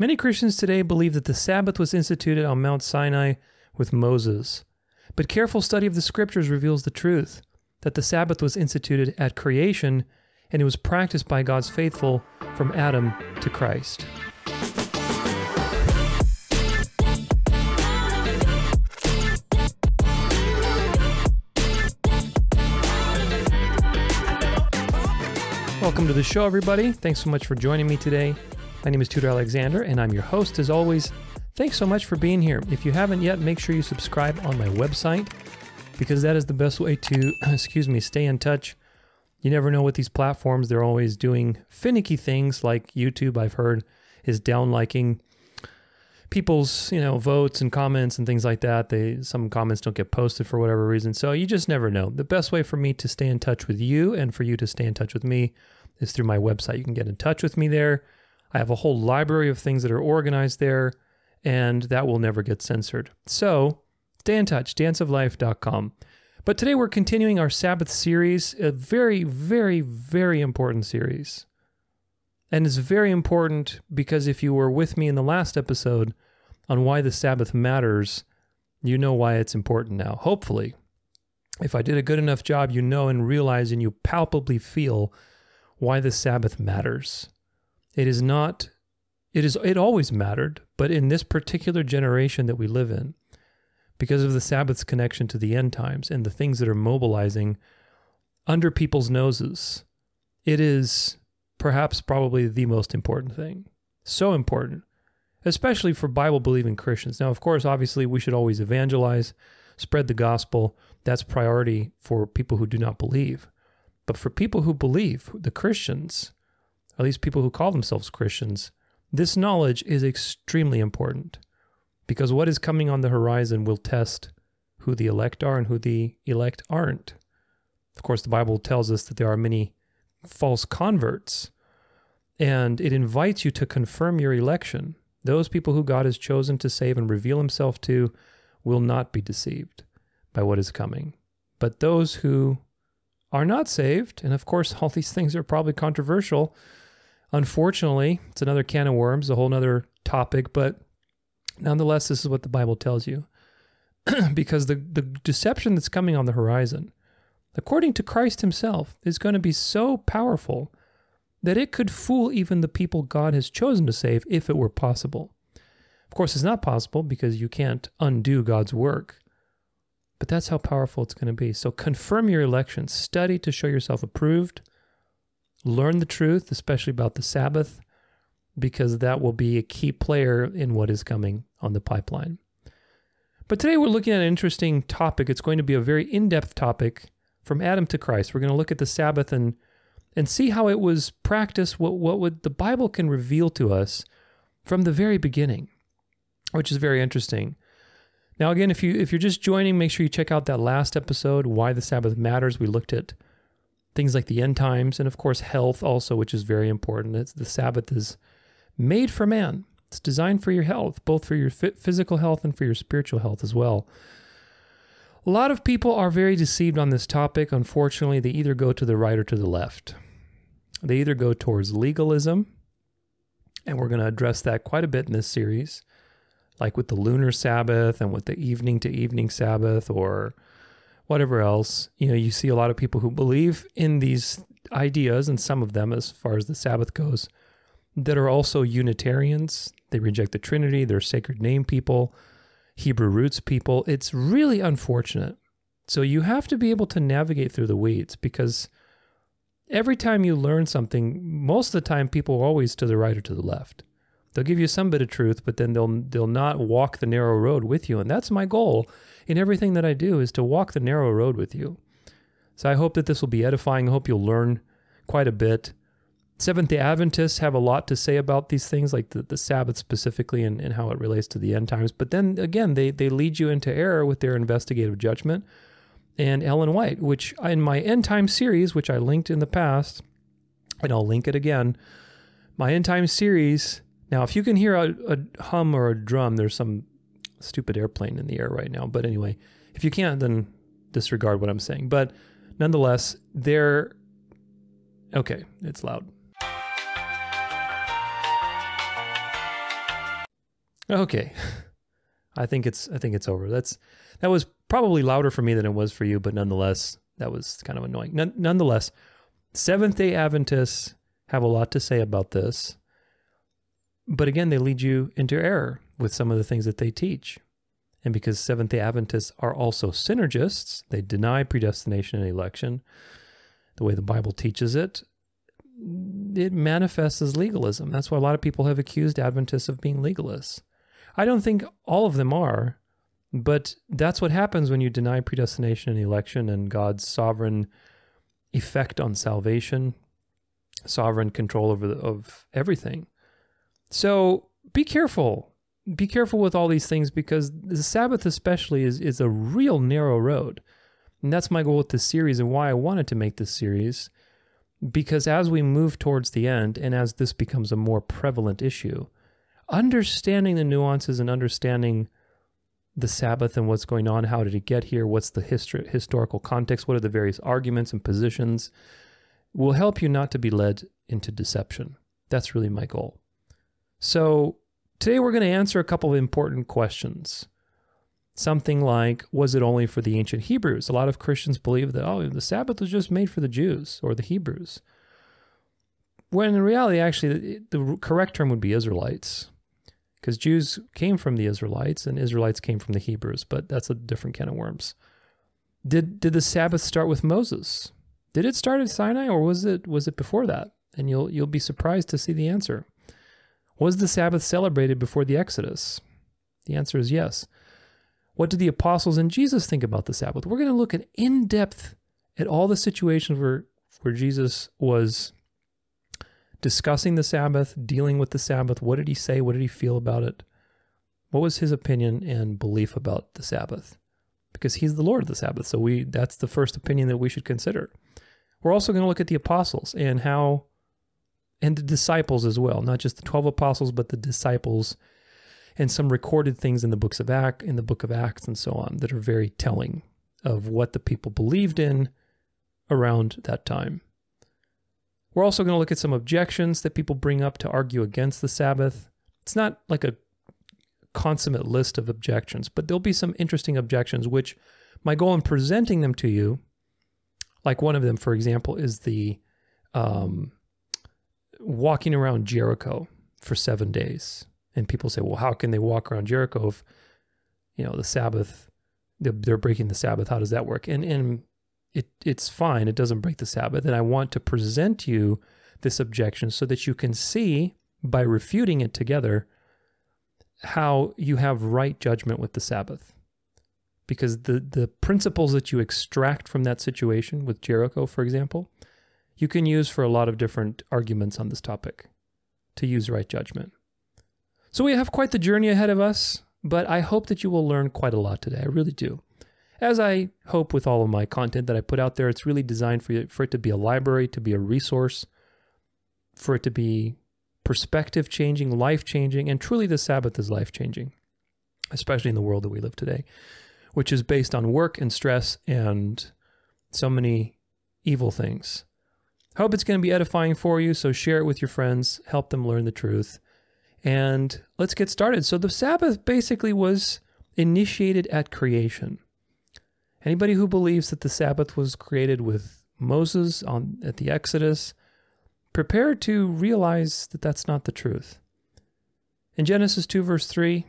Many Christians today believe that the Sabbath was instituted on Mount Sinai with Moses. But careful study of the scriptures reveals the truth that the Sabbath was instituted at creation and it was practiced by God's faithful from Adam to Christ. Welcome to the show, everybody. Thanks so much for joining me today. My name is Tudor Alexander, and I'm your host as always. Thanks so much for being here. If you haven't yet, make sure you subscribe on my website because that is the best way to, excuse me, stay in touch. You never know what these platforms, they're always doing finicky things like YouTube, I've heard, is down liking people's, you know, votes and comments and things like that. They some comments don't get posted for whatever reason. So you just never know. The best way for me to stay in touch with you and for you to stay in touch with me is through my website. You can get in touch with me there. I have a whole library of things that are organized there and that will never get censored. So stay in touch, danceoflife.com. But today we're continuing our Sabbath series, a very, very, very important series. And it's very important because if you were with me in the last episode on why the Sabbath matters, you know why it's important now. Hopefully, if I did a good enough job, you know and realize and you palpably feel why the Sabbath matters. It is not it is it always mattered, but in this particular generation that we live in, because of the Sabbath's connection to the end times and the things that are mobilizing under people's noses, it is perhaps probably the most important thing. So important, especially for Bible believing Christians. Now, of course, obviously, we should always evangelize, spread the gospel. That's priority for people who do not believe. But for people who believe, the Christians, at least people who call themselves Christians, this knowledge is extremely important because what is coming on the horizon will test who the elect are and who the elect aren't. Of course, the Bible tells us that there are many false converts, and it invites you to confirm your election. Those people who God has chosen to save and reveal himself to will not be deceived by what is coming. But those who are not saved, and of course, all these things are probably controversial. Unfortunately, it's another can of worms, a whole other topic, but nonetheless, this is what the Bible tells you. because the, the deception that's coming on the horizon according to Christ himself, is going to be so powerful that it could fool even the people God has chosen to save if it were possible. Of course, it's not possible because you can't undo God's work. But that's how powerful it's going to be. So confirm your election, study to show yourself approved, learn the truth, especially about the Sabbath, because that will be a key player in what is coming on the pipeline. But today we're looking at an interesting topic. It's going to be a very in depth topic from Adam to Christ. We're going to look at the Sabbath and and see how it was practiced, what what would the Bible can reveal to us from the very beginning, which is very interesting. Now again, if you if you're just joining, make sure you check out that last episode, why the Sabbath matters. We looked at things like the end times and of course health also, which is very important. It's the Sabbath is made for man. It's designed for your health, both for your physical health and for your spiritual health as well. A lot of people are very deceived on this topic. Unfortunately, they either go to the right or to the left. They either go towards legalism, and we're going to address that quite a bit in this series, like with the lunar Sabbath and with the evening to evening Sabbath or whatever else. You know, you see a lot of people who believe in these ideas, and some of them, as far as the Sabbath goes, that are also Unitarians. They reject the Trinity, they're sacred name people Hebrew roots people. It's really unfortunate. So you have to be able to navigate through the weeds because every time you learn something, most of the time people are always to the right or to the left. They'll give you some bit of truth, but then they'll they'll not walk the narrow road with you. And that's my goal in everything that I do is to walk the narrow road with you. So I hope that this will be edifying. I hope you'll learn quite a bit. Seventh day Adventists have a lot to say about these things, like the, the Sabbath specifically and, and how it relates to the end times. But then again, they, they lead you into error with their investigative judgment. And Ellen White, which in my end time series, which I linked in the past, and I'll link it again, my end time series. Now, if you can hear a, a hum or a drum, there's some stupid airplane in the air right now. But anyway, if you can't, then disregard what I'm saying. But nonetheless, they're okay, it's loud. Okay. I think it's I think it's over. That's that was probably louder for me than it was for you, but nonetheless, that was kind of annoying. None, nonetheless, Seventh Day Adventists have a lot to say about this, but again, they lead you into error with some of the things that they teach. And because Seventh Day Adventists are also synergists, they deny predestination and election the way the Bible teaches it. It manifests as legalism. That's why a lot of people have accused Adventists of being legalists. I don't think all of them are, but that's what happens when you deny predestination and election and God's sovereign effect on salvation, sovereign control over the, of everything. So be careful. Be careful with all these things because the Sabbath, especially, is, is a real narrow road. And that's my goal with this series and why I wanted to make this series. Because as we move towards the end and as this becomes a more prevalent issue, understanding the nuances and understanding the Sabbath and what's going on, how did it get here, what's the historical context, what are the various arguments and positions, will help you not to be led into deception. That's really my goal. So today we're going to answer a couple of important questions. Something like, was it only for the ancient Hebrews? A lot of Christians believe that, oh, the Sabbath was just made for the Jews or the Hebrews. When in reality, actually, the correct term would be Israelites because Jews came from the Israelites and Israelites came from the Hebrews, but that's a different can of worms. Did did the Sabbath start with Moses? Did it start at Sinai or was it was it before that? And you'll you'll be surprised to see the answer. Was the Sabbath celebrated before the Exodus? The answer is yes. What did the apostles and Jesus think about the Sabbath? We're going to look at in depth at all the situations where where Jesus was discussing the Sabbath, dealing with the Sabbath. What did he say? What did he feel about it? What was his opinion and belief about the Sabbath? Because he's the Lord of the Sabbath. So we that's the first opinion that we should consider. We're also going to look at the apostles and how and the disciples as well, not just the 12 apostles but the disciples and some recorded things in the books of Act in the book of Acts and so on that are very telling of what the people believed in around that time. We're also going to look at some objections that people bring up to argue against the Sabbath. It's not like a consummate list of objections, but there'll be some interesting objections, which my goal in presenting them to you, like one of them, for example, is the um, walking around Jericho for seven days. And people say, well, how can they walk around Jericho if, you know, the Sabbath, they're breaking the Sabbath? How does that work? And, and it it's fine. It doesn't break the Sabbath. And I want to present you this objection so that you can see by refuting it together how you have right judgment with the Sabbath. Because the, the principles that you extract from that situation with Jericho, for example, you can use for a lot of different arguments on this topic to use right judgment. So we have quite the journey ahead of us, but I hope that you will learn quite a lot today. I really do. As I hope with all of my content that I put out there, it's really designed for, you, for it to be a library, to be a resource, for it to be perspective changing, life changing, and truly the Sabbath is life changing, especially in the world that we live today, which is based on work and stress and so many evil things. Hope it's going to be edifying for you, so share it with your friends, help them learn the truth. And let's get started. So, the Sabbath basically was initiated at creation. Anybody who believes that the Sabbath was created with Moses on at the Exodus, prepare to realize that that's not the truth. In Genesis 2 verse 3,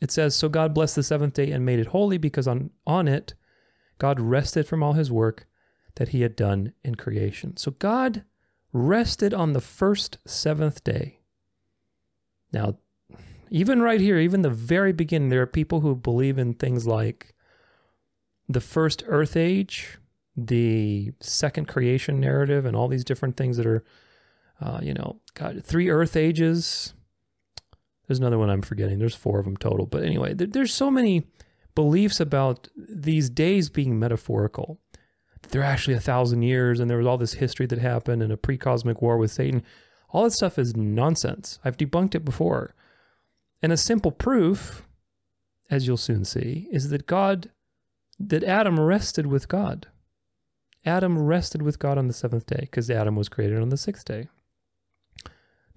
it says, "So God blessed the seventh day and made it holy because on on it God rested from all his work that he had done in creation." So God rested on the first seventh day. Now, even right here, even the very beginning, there are people who believe in things like the first Earth Age, the second creation narrative, and all these different things that are, uh, you know, God, three Earth Ages. There's another one I'm forgetting. There's four of them total. But anyway, there, there's so many beliefs about these days being metaphorical. They're actually a thousand years, and there was all this history that happened and a pre cosmic war with Satan. All that stuff is nonsense. I've debunked it before. And a simple proof, as you'll soon see, is that God that Adam rested with God. Adam rested with God on the seventh day because Adam was created on the sixth day.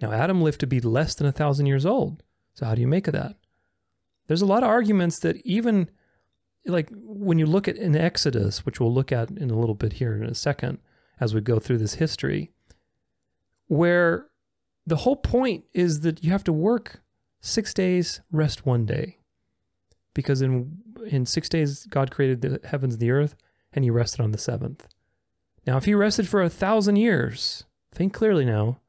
Now, Adam lived to be less than a thousand years old. So, how do you make of that? There's a lot of arguments that even like when you look at in Exodus, which we'll look at in a little bit here in a second as we go through this history, where the whole point is that you have to work six days, rest one day. Because in in six days God created the heavens and the earth, and he rested on the seventh. Now, if he rested for a thousand years, think clearly now,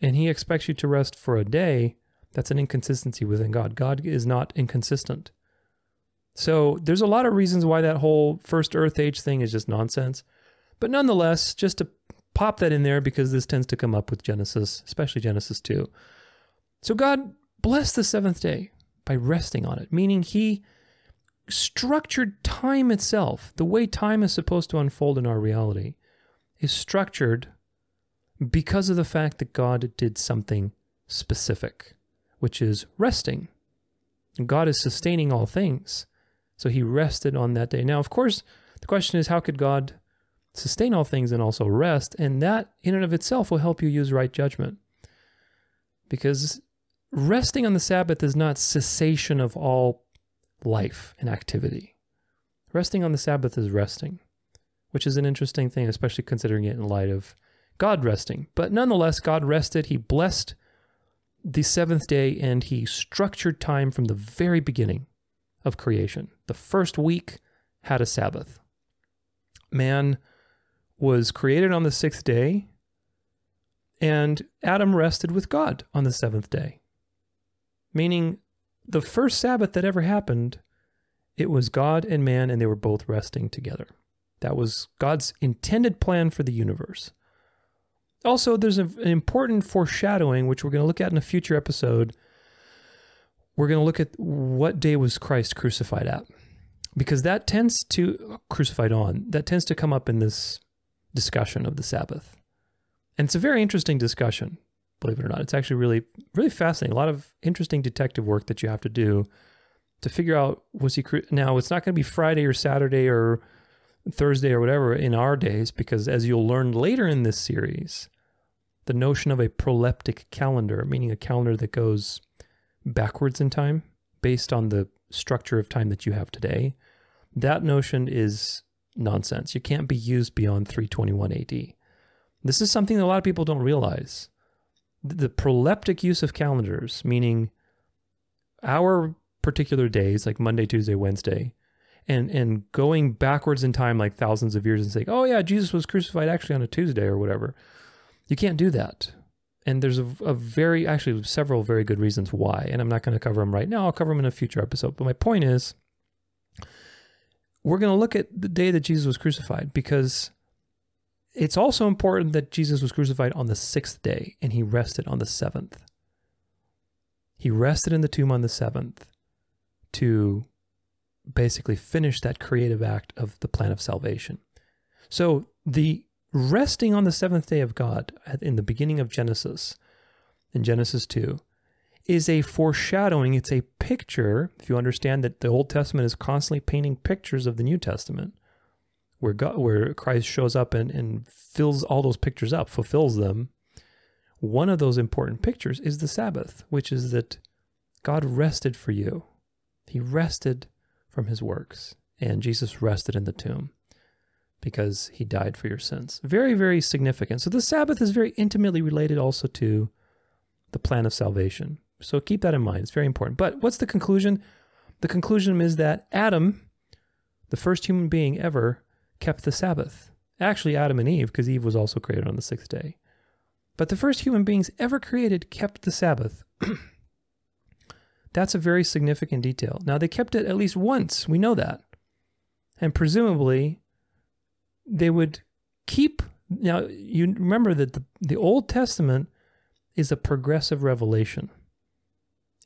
and he expects you to rest for a day, that's an inconsistency within God. God is not inconsistent. So there's a lot of reasons why that whole first earth age thing is just nonsense. But nonetheless, just to pop that in there because this tends to come up with Genesis, especially Genesis 2. So God blessed the seventh day by resting on it, meaning he structured time itself, the way time is supposed to unfold in our reality, is structured because of the fact that God did something specific, which is resting. God is sustaining all things. So he rested on that day. Now, of course, the question is how could God sustain all things and also rest? And that, in and of itself, will help you use right judgment. Because resting on the Sabbath is not cessation of all life and activity. Resting on the Sabbath is resting, which is an interesting thing, especially considering it in light of God resting. But nonetheless, God rested. He blessed the seventh day and he structured time from the very beginning of creation. The first week had a Sabbath. Man was created on the sixth day, and Adam rested with God on the seventh day. Meaning, the first Sabbath that ever happened, it was God and man, and they were both resting together. That was God's intended plan for the universe. Also, there's an important foreshadowing, which we're going to look at in a future episode. We're going to look at what day was Christ crucified at, because that tends to, crucified on, that tends to come up in this discussion of the Sabbath. And it's a very interesting discussion believe it or not. It's actually really, really fascinating. A lot of interesting detective work that you have to do to figure out was he now it's not going to be Friday or Saturday or Thursday or whatever in our days because as you'll learn later in this series, the notion of a proleptic calendar, meaning a calendar that goes backwards in time based on the structure of time that you have today, that notion is nonsense. You can't be used beyond 321 AD. This is something that a lot of people don't realize the proleptic use of calendars, meaning our particular days, like Monday, Tuesday, Wednesday, and and going backwards in time like thousands of years and saying, oh yeah, Jesus was crucified actually on a Tuesday or whatever. You can't do that. And there's a, a very, actually, several very good reasons why. And I'm not going to cover them right now. I'll cover them in a future episode. But my point is, we're going to look at the day that Jesus was crucified because it's also important that Jesus was crucified on the sixth day and he rested on the seventh. He rested in the tomb on the seventh to basically finish that creative act of the plan of salvation. So the resting on the seventh day of God in the beginning of Genesis, in Genesis 2, is a foreshadowing. It's a picture. If you understand that the Old Testament is constantly painting pictures of the New Testament, where God, where Christ shows up and, and fills all those pictures up, fulfills them. One of those important pictures is the Sabbath, which is that God rested for you. He rested from his works, and Jesus rested in the tomb because he died for your sins. Very, very significant. So the Sabbath is very intimately related also to the plan of salvation. So keep that in mind. It's very important. But what's the conclusion? The conclusion is that Adam, the first human being ever, kept the Sabbath. Actually, Adam and Eve, because Eve was also created on the sixth day. But the first human beings ever created kept the Sabbath. That's a very significant detail. Now, they kept it at least once. We know that. And presumably, they would keep. Now, you remember that the, the Old Testament is a progressive revelation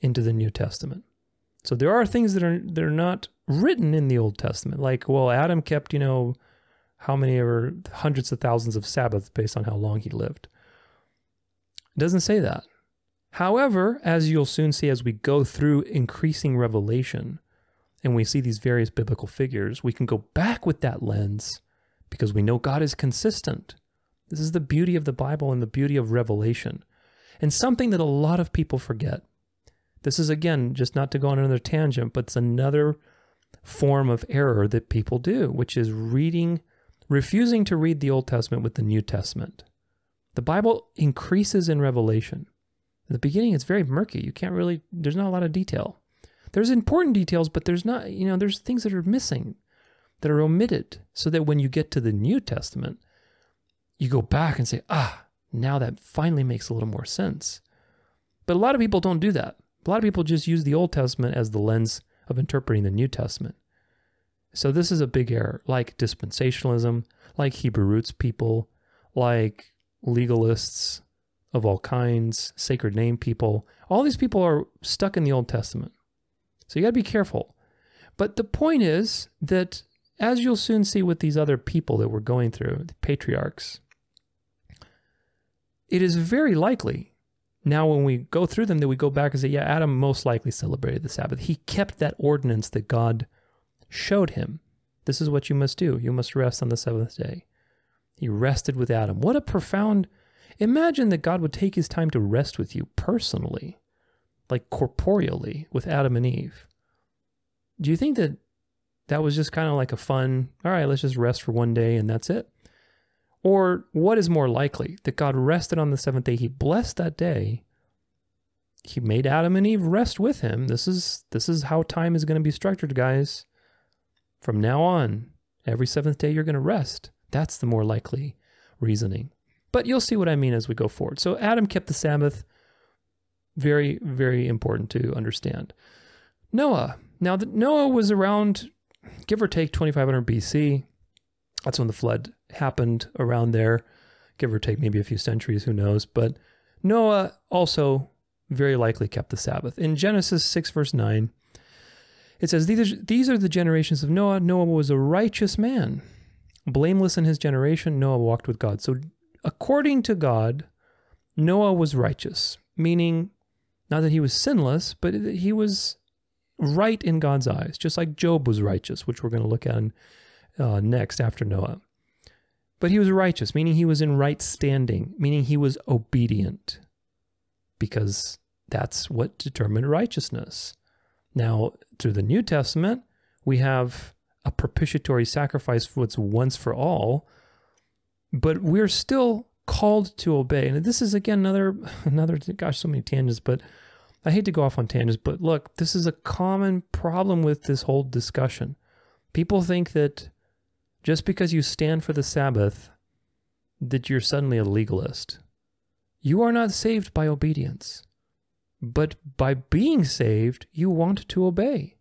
into the New Testament. So there are things that are that are not written in the Old Testament, like well, Adam kept you know how many or hundreds of thousands of Sabbaths based on how long he lived. It doesn't say that. However, as you'll soon see as we go through increasing revelation and we see these various biblical figures, we can go back with that lens because we know God is consistent. This is the beauty of the Bible and the beauty of revelation. And something that a lot of people forget This is again just not to go on another tangent, but it's another form of error that people do, which is reading, refusing to read the Old Testament with the New Testament. The Bible increases in revelation. At the beginning, it's very murky. You can't really, there's not a lot of detail. There's important details, but there's not, you know, there's things that are missing, that are omitted, so that when you get to the New Testament, you go back and say, ah, now that finally makes a little more sense. But a lot of people don't do that. A lot of people just use the Old Testament as the lens of interpreting the New Testament. So this is a big error, like dispensationalism, like Hebrew roots people, like legalists of all kinds, sacred name people. All these people are stuck in the Old Testament. So you got to be careful. But the point is that as you'll soon see with these other people that we're going through, the patriarchs, it is very likely now when we go through them that we go back and say, yeah, Adam most likely celebrated the Sabbath. He kept that ordinance that God showed him. This is what you must do. You must rest on the seventh day. He rested with Adam. What a profound imagine that God would take his time to rest with you personally, like corporeally with Adam and Eve. Do you think that that was just kind of like a fun, all right, let's just rest for one day and that's it? Or what is more likely? That God rested on the seventh day, he blessed that day. He made Adam and Eve rest with him. This is this is how time is going to be structured, guys. From now on, every seventh day you're going to rest. That's the more likely reasoning. But you'll see what I mean as we go forward. So Adam kept the Sabbath. Very, very important to understand. Noah. Now, that Noah was around, give or take, 2500 BC. That's when the flood happened around there, give or take maybe a few centuries, who knows. But Noah also very likely kept the Sabbath. In Genesis 6, verse 9, it says, These are, these are the generations of Noah. Noah was a righteous man. Blameless in his generation, Noah walked with God. So, according to God, Noah was righteous, meaning not that he was sinless, but that he was right in God's eyes, just like Job was righteous, which we're going to look at in, uh, next after Noah. But he was righteous, meaning he was in right standing, meaning he was obedient, because that's what determined righteousness. Now, through the New Testament, we have a propitiatory sacrifice for what's once for all, but we're still called to obey. And this is again another another gosh, so many tangents, but I hate to go off on tangents, but look, this is a common problem with this whole discussion. People think that just because you stand for the Sabbath, that you're suddenly a legalist. You are not saved by obedience, but by being saved, you want to obey.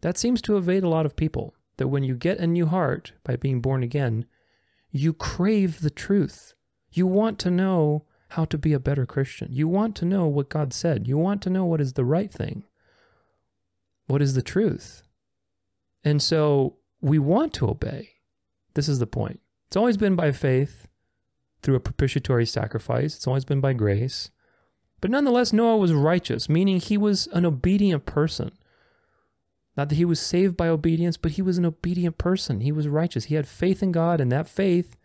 That seems to evade a lot of people. That when you get a new heart by being born again, you crave the truth. You want to know how to be a better Christian. You want to know what God said. You want to know what is the right thing. What is the truth? And so we want to obey. This is the point. It's always been by faith through a propitiatory sacrifice, it's always been by grace. But nonetheless, Noah was righteous, meaning he was an obedient person. Not that he was saved by obedience, but he was an obedient person. He was righteous. He had faith in God, and that faith,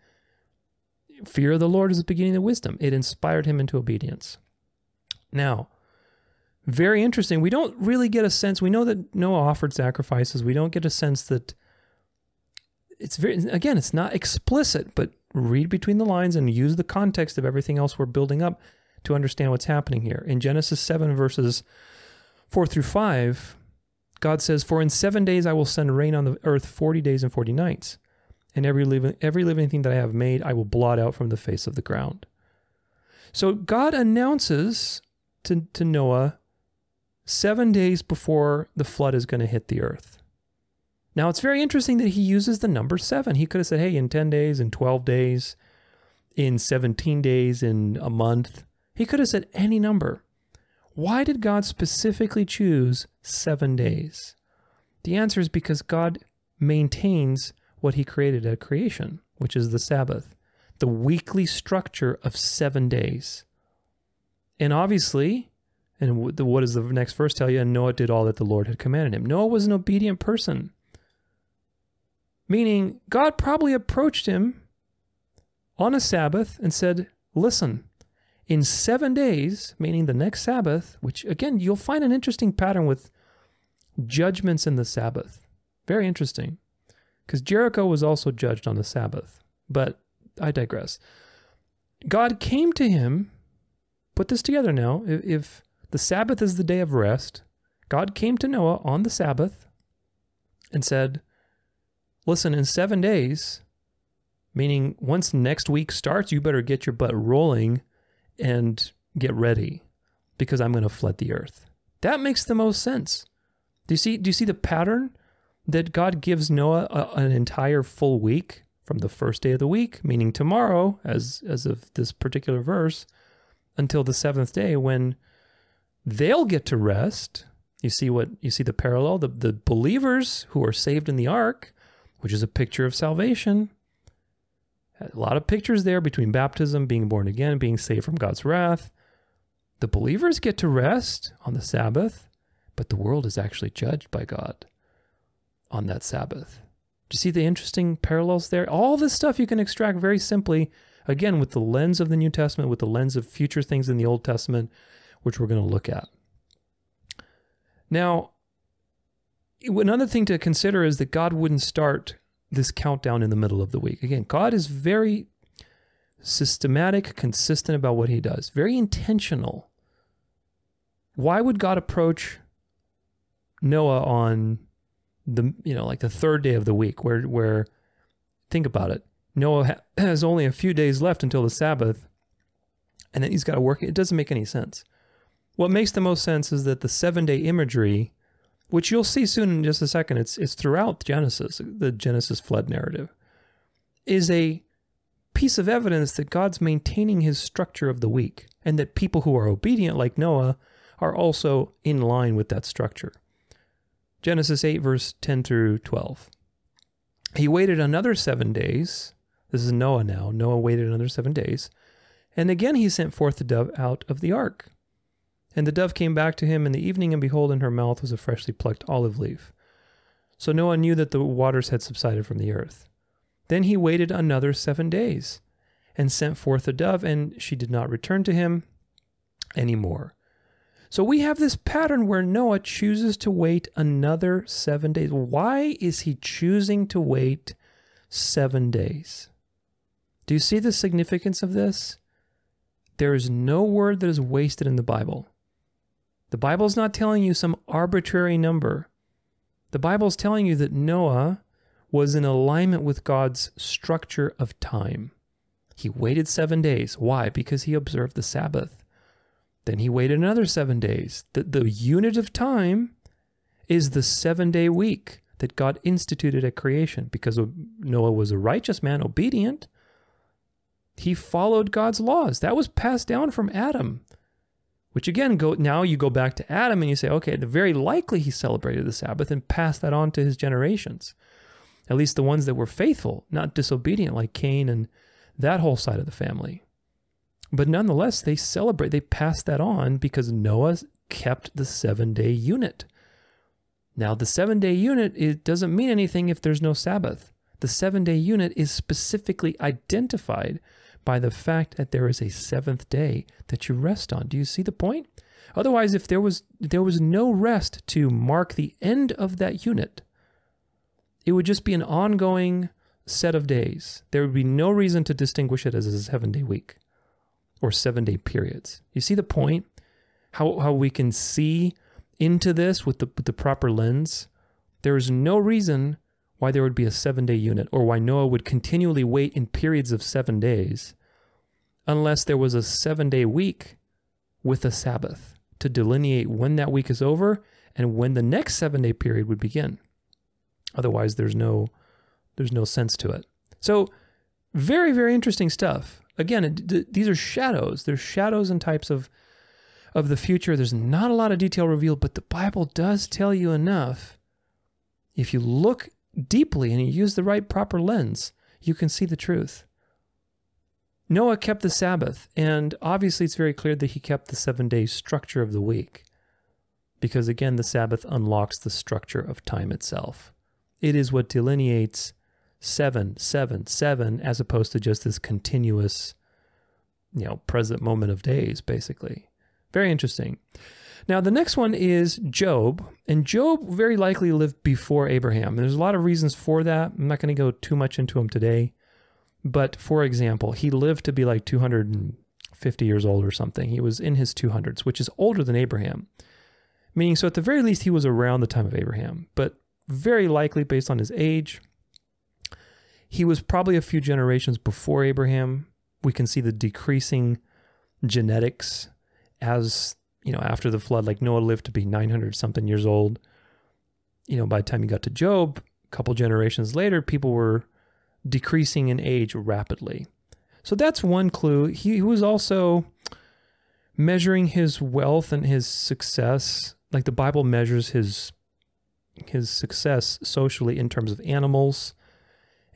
fear of the Lord is the beginning of wisdom. It inspired him into obedience. Now, very interesting. We don't really get a sense. We know that Noah offered sacrifices. We don't get a sense that it's very again, it's not explicit, but read between the lines and use the context of everything else we're building up to understand what's happening here. In Genesis 7 verses 4 through 5, God says, "For in 7 days I will send rain on the earth 40 days and 40 nights, and every living every living thing that I have made I will blot out from the face of the ground." So God announces to, to Noah seven days before the flood is going to hit the earth. Now, it's very interesting that he uses the number seven. He could have said, hey, in 10 days, in 12 days, in 17 days, in a month. He could have said any number. Why did God specifically choose seven days? The answer is because God maintains what he created at creation, which is the Sabbath, the weekly structure of seven days. And obviously, and what does the next verse tell you? And Noah did all that the Lord had commanded him. Noah was an obedient person. Meaning, God probably approached him on a Sabbath and said, Listen, in seven days, meaning the next Sabbath, which again, you'll find an interesting pattern with judgments in the Sabbath. Very interesting. Because Jericho was also judged on the Sabbath. But I digress. God came to him, put this together now. If the Sabbath is the day of rest, God came to Noah on the Sabbath and said, Listen, in seven days, meaning once next week starts, you better get your butt rolling and get ready because I'm going to flood the earth. That makes the most sense. Do you see do you see the pattern that God gives Noah a, an entire full week from the first day of the week, meaning tomorrow as as of this particular verse until the 7th day when they'll get to rest. You see what you see the parallel the the believers who are saved in the ark, which is a picture of salvation, a lot of pictures there between baptism, being born again, being saved from God's wrath. The believers get to rest on the Sabbath, but the world is actually judged by God on that Sabbath. Do you see the interesting parallels there? All this stuff you can extract very simply, again, with the lens of the New Testament, with the lens of future things in the Old Testament, which we're going to look at. Now, another thing to consider is that God wouldn't start this countdown in the middle of the week. Again, God is very systematic, consistent about what he does, very intentional. Why would God approach Noah on the you know like the third day of the week where where think about it. Noah has only a few days left until the Sabbath and then he's got to work it doesn't make any sense. What makes the most sense is that the 7-day imagery which you'll see soon in just a second, it's, it's throughout Genesis, the Genesis flood narrative, is a piece of evidence that God's maintaining his structure of the week and that people who are obedient, like Noah, are also in line with that structure. Genesis 8, verse 10 through 12. He waited another seven days. This is Noah now. Noah waited another seven days. And again he sent forth the dove out of the ark. And the dove came back to him in the evening, and behold, in her mouth was a freshly plucked olive leaf. So Noah knew that the waters had subsided from the earth. Then he waited another seven days, and sent forth the dove, and she did not return to him any more. So we have this pattern where Noah chooses to wait another seven days. Why is he choosing to wait seven days? Do you see the significance of this? There is no word that is wasted in the Bible. The Bible's not telling you some arbitrary number. The Bible's telling you that Noah was in alignment with God's structure of time. He waited seven days. Why? Because he observed the Sabbath. Then he waited another seven days. The, the unit of time is the seven day week that God instituted at creation because Noah was a righteous man, obedient. He followed God's laws. That was passed down from Adam. Which again, go now you go back to Adam and you say, okay, very likely he celebrated the Sabbath and passed that on to his generations. At least the ones that were faithful, not disobedient like Cain and that whole side of the family. But nonetheless, they celebrate, they pass that on because Noah kept the seven day unit. Now, the seven day unit it doesn't mean anything if there's no Sabbath. The seven day unit is specifically identified by the fact that there is a seventh day that you rest on. Do you see the point? Otherwise, if there was there was no rest to mark the end of that unit, it would just be an ongoing set of days. There would be no reason to distinguish it as a seven day week or seven day periods. You see the point? How how we can see into this with the with the proper lens. There is no reason why there would be a seven day unit or why Noah would continually wait in periods of seven days unless there was a seven day week with a Sabbath to delineate when that week is over and when the next seven day period would begin. Otherwise, there's no there's no sense to it. So, very very interesting stuff. Again, it, these are shadows. There's shadows and types of of the future. There's not a lot of detail revealed, but the Bible does tell you enough. If you look deeply and you use the right proper lens, you can see the truth. Noah kept the Sabbath, and obviously it's very clear that he kept the seven day structure of the week. Because again, the Sabbath unlocks the structure of time itself. It is what delineates seven, seven, seven, as opposed to just this continuous you know, present moment of days, basically. Very interesting. Now, the next one is Job, and Job very likely lived before Abraham. There's a lot of reasons for that. I'm not going to go too much into them today. But for example, he lived to be like 250 years old or something. He was in his 200s, which is older than Abraham. Meaning, so at the very least, he was around the time of Abraham, but very likely based on his age, he was probably a few generations before Abraham. We can see the decreasing genetics as, you know, after the flood, like Noah lived to be 900 something years old. You know, by the time he got to Job, a couple generations later, people were decreasing in age rapidly. So that's one clue. He was also measuring his wealth and his success, like the Bible measures his his success socially in terms of animals,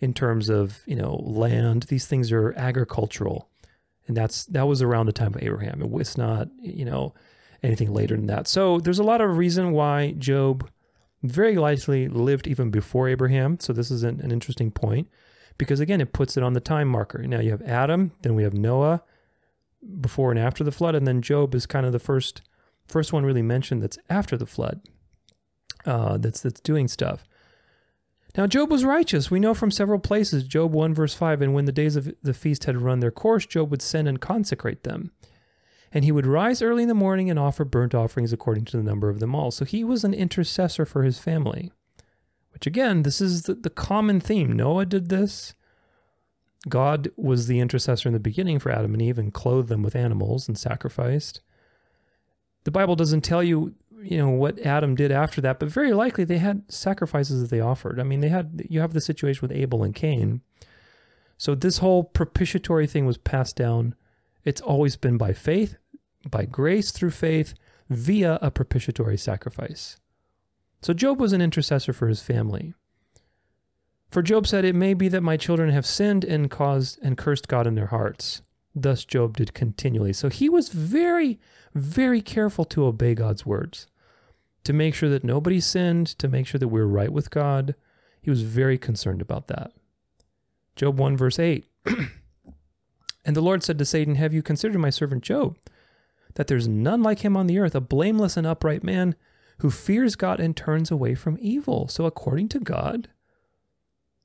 in terms of you know land. These things are agricultural, and that's that was around the time of Abraham. It was not you know anything later than that. So there's a lot of reason why Job very likely lived even before Abraham. So this is an, an interesting point because again it puts it on the time marker. Now you have Adam, then we have Noah before and after the flood, and then Job is kind of the first first one really mentioned that's after the flood. Uh, that's that's doing stuff. Now, Job was righteous. We know from several places, Job 1, verse 5, and when the days of the feast had run their course, Job would send and consecrate them. And he would rise early in the morning and offer burnt offerings according to the number of them all. So he was an intercessor for his family, which again, this is the, the common theme. Noah did this. God was the intercessor in the beginning for Adam and Eve and clothed them with animals and sacrificed. The Bible doesn't tell you you know what Adam did after that, but very likely they had sacrifices that they offered. I mean, they had you have the situation with Abel and Cain. So this whole propitiatory thing was passed down. It's always been by faith, by grace through faith, via a propitiatory sacrifice. So Job was an intercessor for his family. For Job said, It may be that my children have sinned and caused and cursed God in their hearts. Thus Job did continually. So he was very, very careful to obey God's words to make sure that nobody sinned, to make sure that we we're right with God. He was very concerned about that. Job 1, verse 8. and the Lord said to Satan, Have you considered my servant Job, that there's none like him on the earth, a blameless and upright man who fears God and turns away from evil? So, according to God,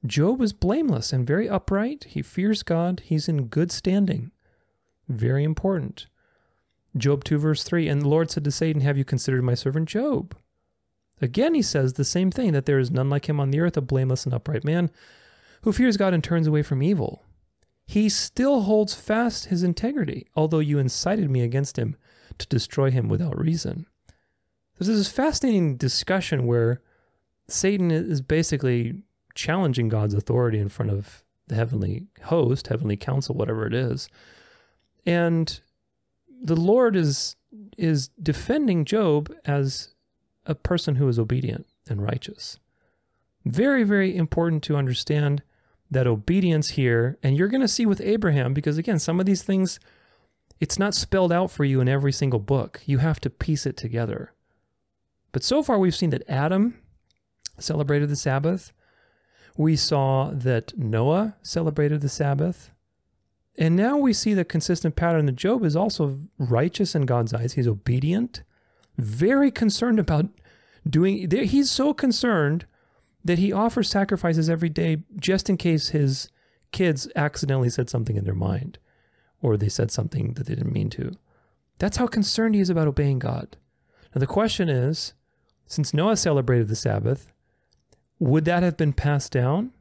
Job is blameless and very upright. He fears God. He's in good standing. Very important. Job 2, verse 3 And the Lord said to Satan, Have you considered my servant Job? Again, he says the same thing that there is none like him on the earth, a blameless and upright man who fears God and turns away from evil. He still holds fast his integrity, although you incited me against him to destroy him without reason. There's this fascinating discussion where Satan is basically challenging God's authority in front of the heavenly host, heavenly council, whatever it is. And the Lord is is defending Job as a person who is obedient and righteous. Very, very important to understand that obedience here, and you're going to see with Abraham, because again, some of these things, it's not spelled out for you in every single book. You have to piece it together. But so far, we've seen that Adam celebrated the Sabbath. We saw that Noah celebrated the Sabbath. And now we see the consistent pattern that Job is also righteous in God's eyes. He's obedient, very concerned about doing, he's so concerned that he offers sacrifices every day just in case his kids accidentally said something in their mind or they said something that they didn't mean to. That's how concerned he is about obeying God. Now, the question is since Noah celebrated the Sabbath, would that have been passed down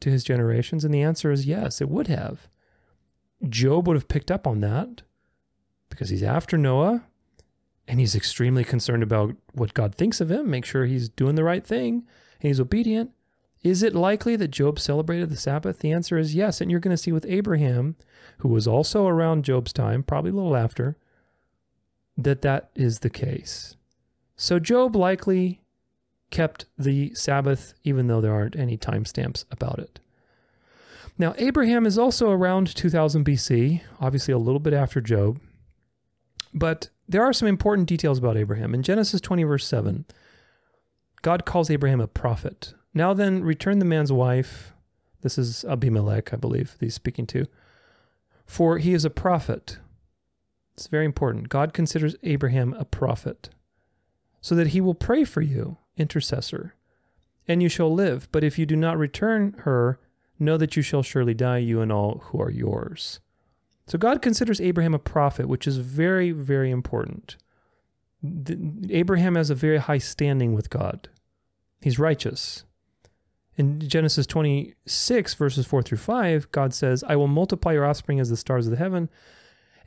to his generations? And the answer is yes, it would have. Job would have picked up on that because he's after Noah and he's extremely concerned about what God thinks of him, make sure he's doing the right thing and he's obedient. Is it likely that Job celebrated the Sabbath? The answer is yes. And you're going to see with Abraham, who was also around Job's time, probably a little after, that that is the case. So Job likely kept the Sabbath, even though there aren't any timestamps about it. Now, Abraham is also around 2000 BC, obviously a little bit after Job. But there are some important details about Abraham. In Genesis 20, verse 7, God calls Abraham a prophet. Now then, return the man's wife. This is Abimelech, I believe, he's speaking to. For he is a prophet. It's very important. God considers Abraham a prophet, so that he will pray for you, intercessor, and you shall live. But if you do not return her, know that you shall surely die, you and all who are yours. So God considers Abraham a prophet, which is very, very important. Abraham has a very high standing with God. He's righteous. In Genesis 26, verses 4 through 5, God says, I will multiply your offspring as the stars of the heaven,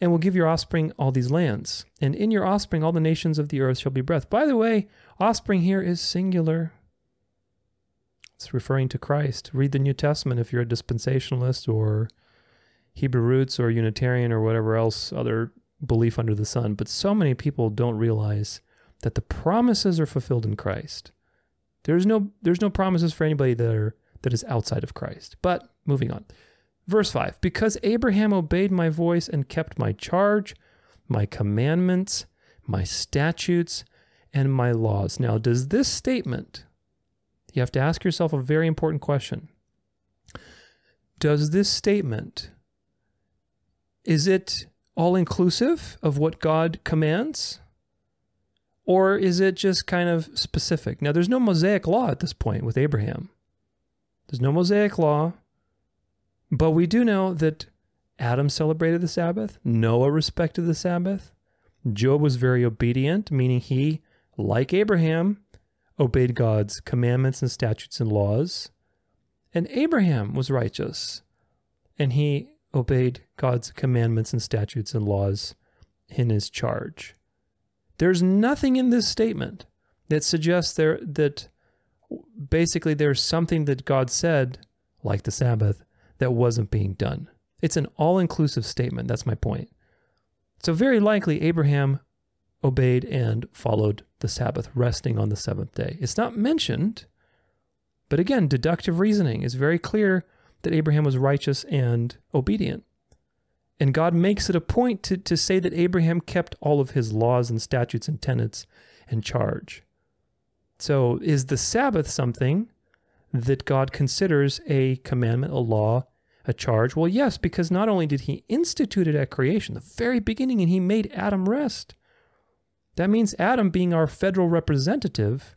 and will give your offspring all these lands. And in your offspring all the nations of the earth shall be breath. By the way, offspring here is singular. It's referring to Christ. Read the New Testament if you're a dispensationalist or Hebrew roots or Unitarian or whatever else other belief under the sun. But so many people don't realize that the promises are fulfilled in Christ. There's no there's no promises for anybody that are that is outside of Christ. But moving on. Verse 5 Because Abraham obeyed my voice and kept my charge, my commandments, my statutes, and my laws. Now, does this statement, you have to ask yourself a very important question. Does this statement, is it all inclusive of what God commands? Or is it just kind of specific? Now, there's no Mosaic law at this point with Abraham. There's no Mosaic law, but we do know that Adam celebrated the Sabbath, Noah respected the Sabbath, Job was very obedient, meaning he, like Abraham, obeyed God's commandments and statutes and laws. And Abraham was righteous, and he obeyed God's commandments and statutes and laws in his charge. There's nothing in this statement that suggests there that basically there's something that God said, like the Sabbath, that wasn't being done. It's an all-inclusive statement. That's my point. So very likely Abraham obeyed and followed the Sabbath, resting on the seventh day. It's not mentioned, but again, deductive reasoning is very clear that Abraham was righteous and obedient. And God makes it a point to, to say that Abraham kept all of his laws and statutes and tenets and charge. So, is the Sabbath something that God considers a commandment, a law, a charge? Well, yes, because not only did he institute it at creation, the very beginning, and he made Adam rest. That means Adam being our federal representative,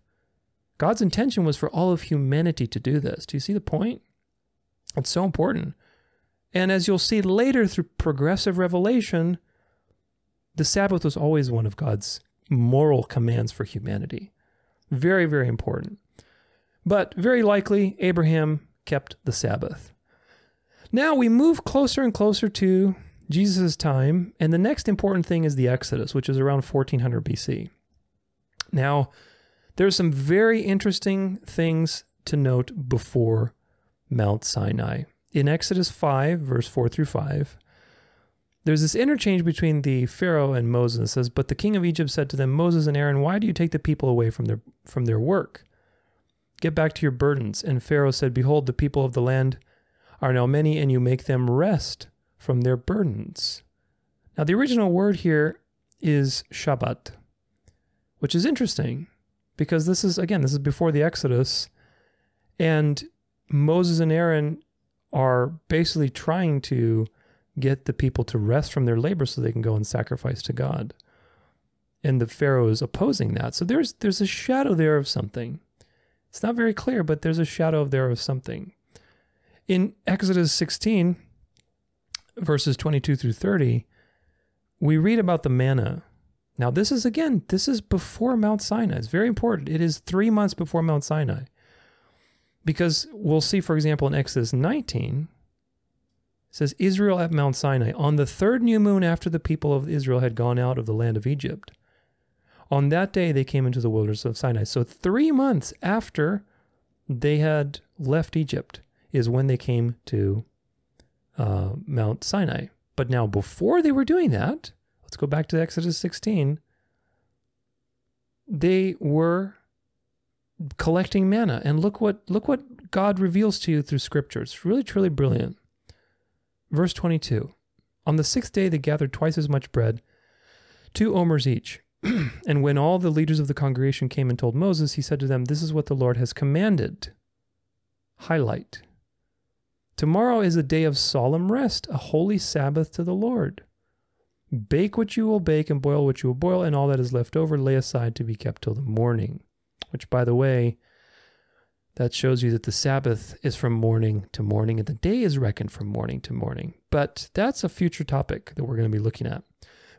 God's intention was for all of humanity to do this. Do you see the point? It's so important. And as you'll see later through progressive revelation, the Sabbath was always one of God's moral commands for humanity. Very, very important. But very likely, Abraham kept the Sabbath. Now we move closer and closer to Jesus' time, and the next important thing is the Exodus, which is around 1400 BC. Now, there's some very interesting things to note before Mount Sinai. In Exodus 5, verse 4 through 5, there's this interchange between the Pharaoh and Moses. It says, But the king of Egypt said to them, Moses and Aaron, why do you take the people away from their from their work? Get back to your burdens. And Pharaoh said, Behold, the people of the land are now many, and you make them rest from their burdens. Now, the original word here is Shabbat, which is interesting because this is, again, this is before the Exodus. And Moses and Aaron are basically trying to get the people to rest from their labor so they can go and sacrifice to God. And the Pharaoh is opposing that. So there's there's a shadow there of something. It's not very clear, but there's a shadow there of something. In Exodus 16, verses 22 through 30, we read about the manna. Now, this is again, this is before Mount Sinai. It's very important. It is three months before Mount Sinai. Because we'll see, for example, in Exodus 19, it says, Israel at Mount Sinai, on the third new moon after the people of Israel had gone out of the land of Egypt. On that day, they came into the wilderness of Sinai. So, three months after they had left Egypt is when they came to uh, Mount Sinai. But now, before they were doing that, let's go back to Exodus 16. They were collecting manna and look what look what God reveals to you through scripture. It's really truly brilliant. Verse 22. On the sixth day they gathered twice as much bread, two omers each. and when all the leaders of the congregation came and told Moses, he said to them, This is what the Lord has commanded. Highlight. Tomorrow is a day of solemn rest, a holy Sabbath to the Lord. Bake what you will bake and boil what you will boil, and all that is left over lay aside to be kept till the morning. Which, by the way, that shows you that the Sabbath is from morning to morning, and the day is reckoned from morning to morning. But that's a future topic that we're going to be looking at.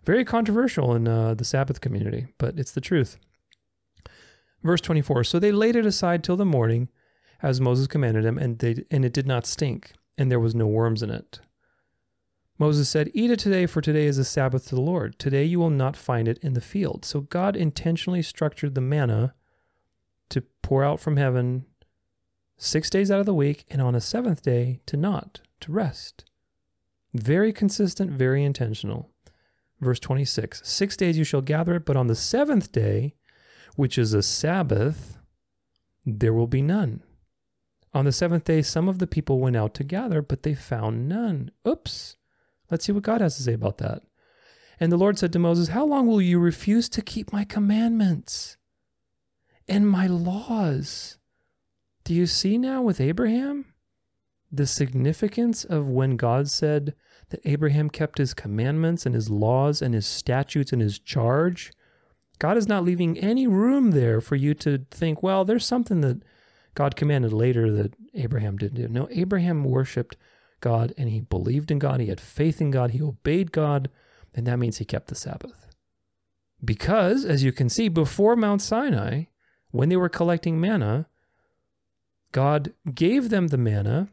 Very controversial in uh, the Sabbath community, but it's the truth. Verse 24 So they laid it aside till the morning, as Moses commanded them, and, they, and it did not stink, and there was no worms in it. Moses said, Eat it today, for today is a Sabbath to the Lord. Today you will not find it in the field. So God intentionally structured the manna to pour out from heaven six days out of the week, and on a seventh day to not, to rest. Very consistent, very intentional. Verse 26 Six days you shall gather it, but on the seventh day, which is a Sabbath, there will be none. On the seventh day, some of the people went out to gather, but they found none. Oops. Let's see what God has to say about that. And the Lord said to Moses, How long will you refuse to keep my commandments and my laws? Do you see now with Abraham the significance of when God said that Abraham kept his commandments and his laws and his statutes and his charge? God is not leaving any room there for you to think, well, there's something that God commanded later that Abraham didn't do. No, Abraham worshiped God and he believed in God. He had faith in God. He obeyed God. And that means he kept the Sabbath. Because, as you can see, before Mount Sinai, when they were collecting manna, God gave them the manna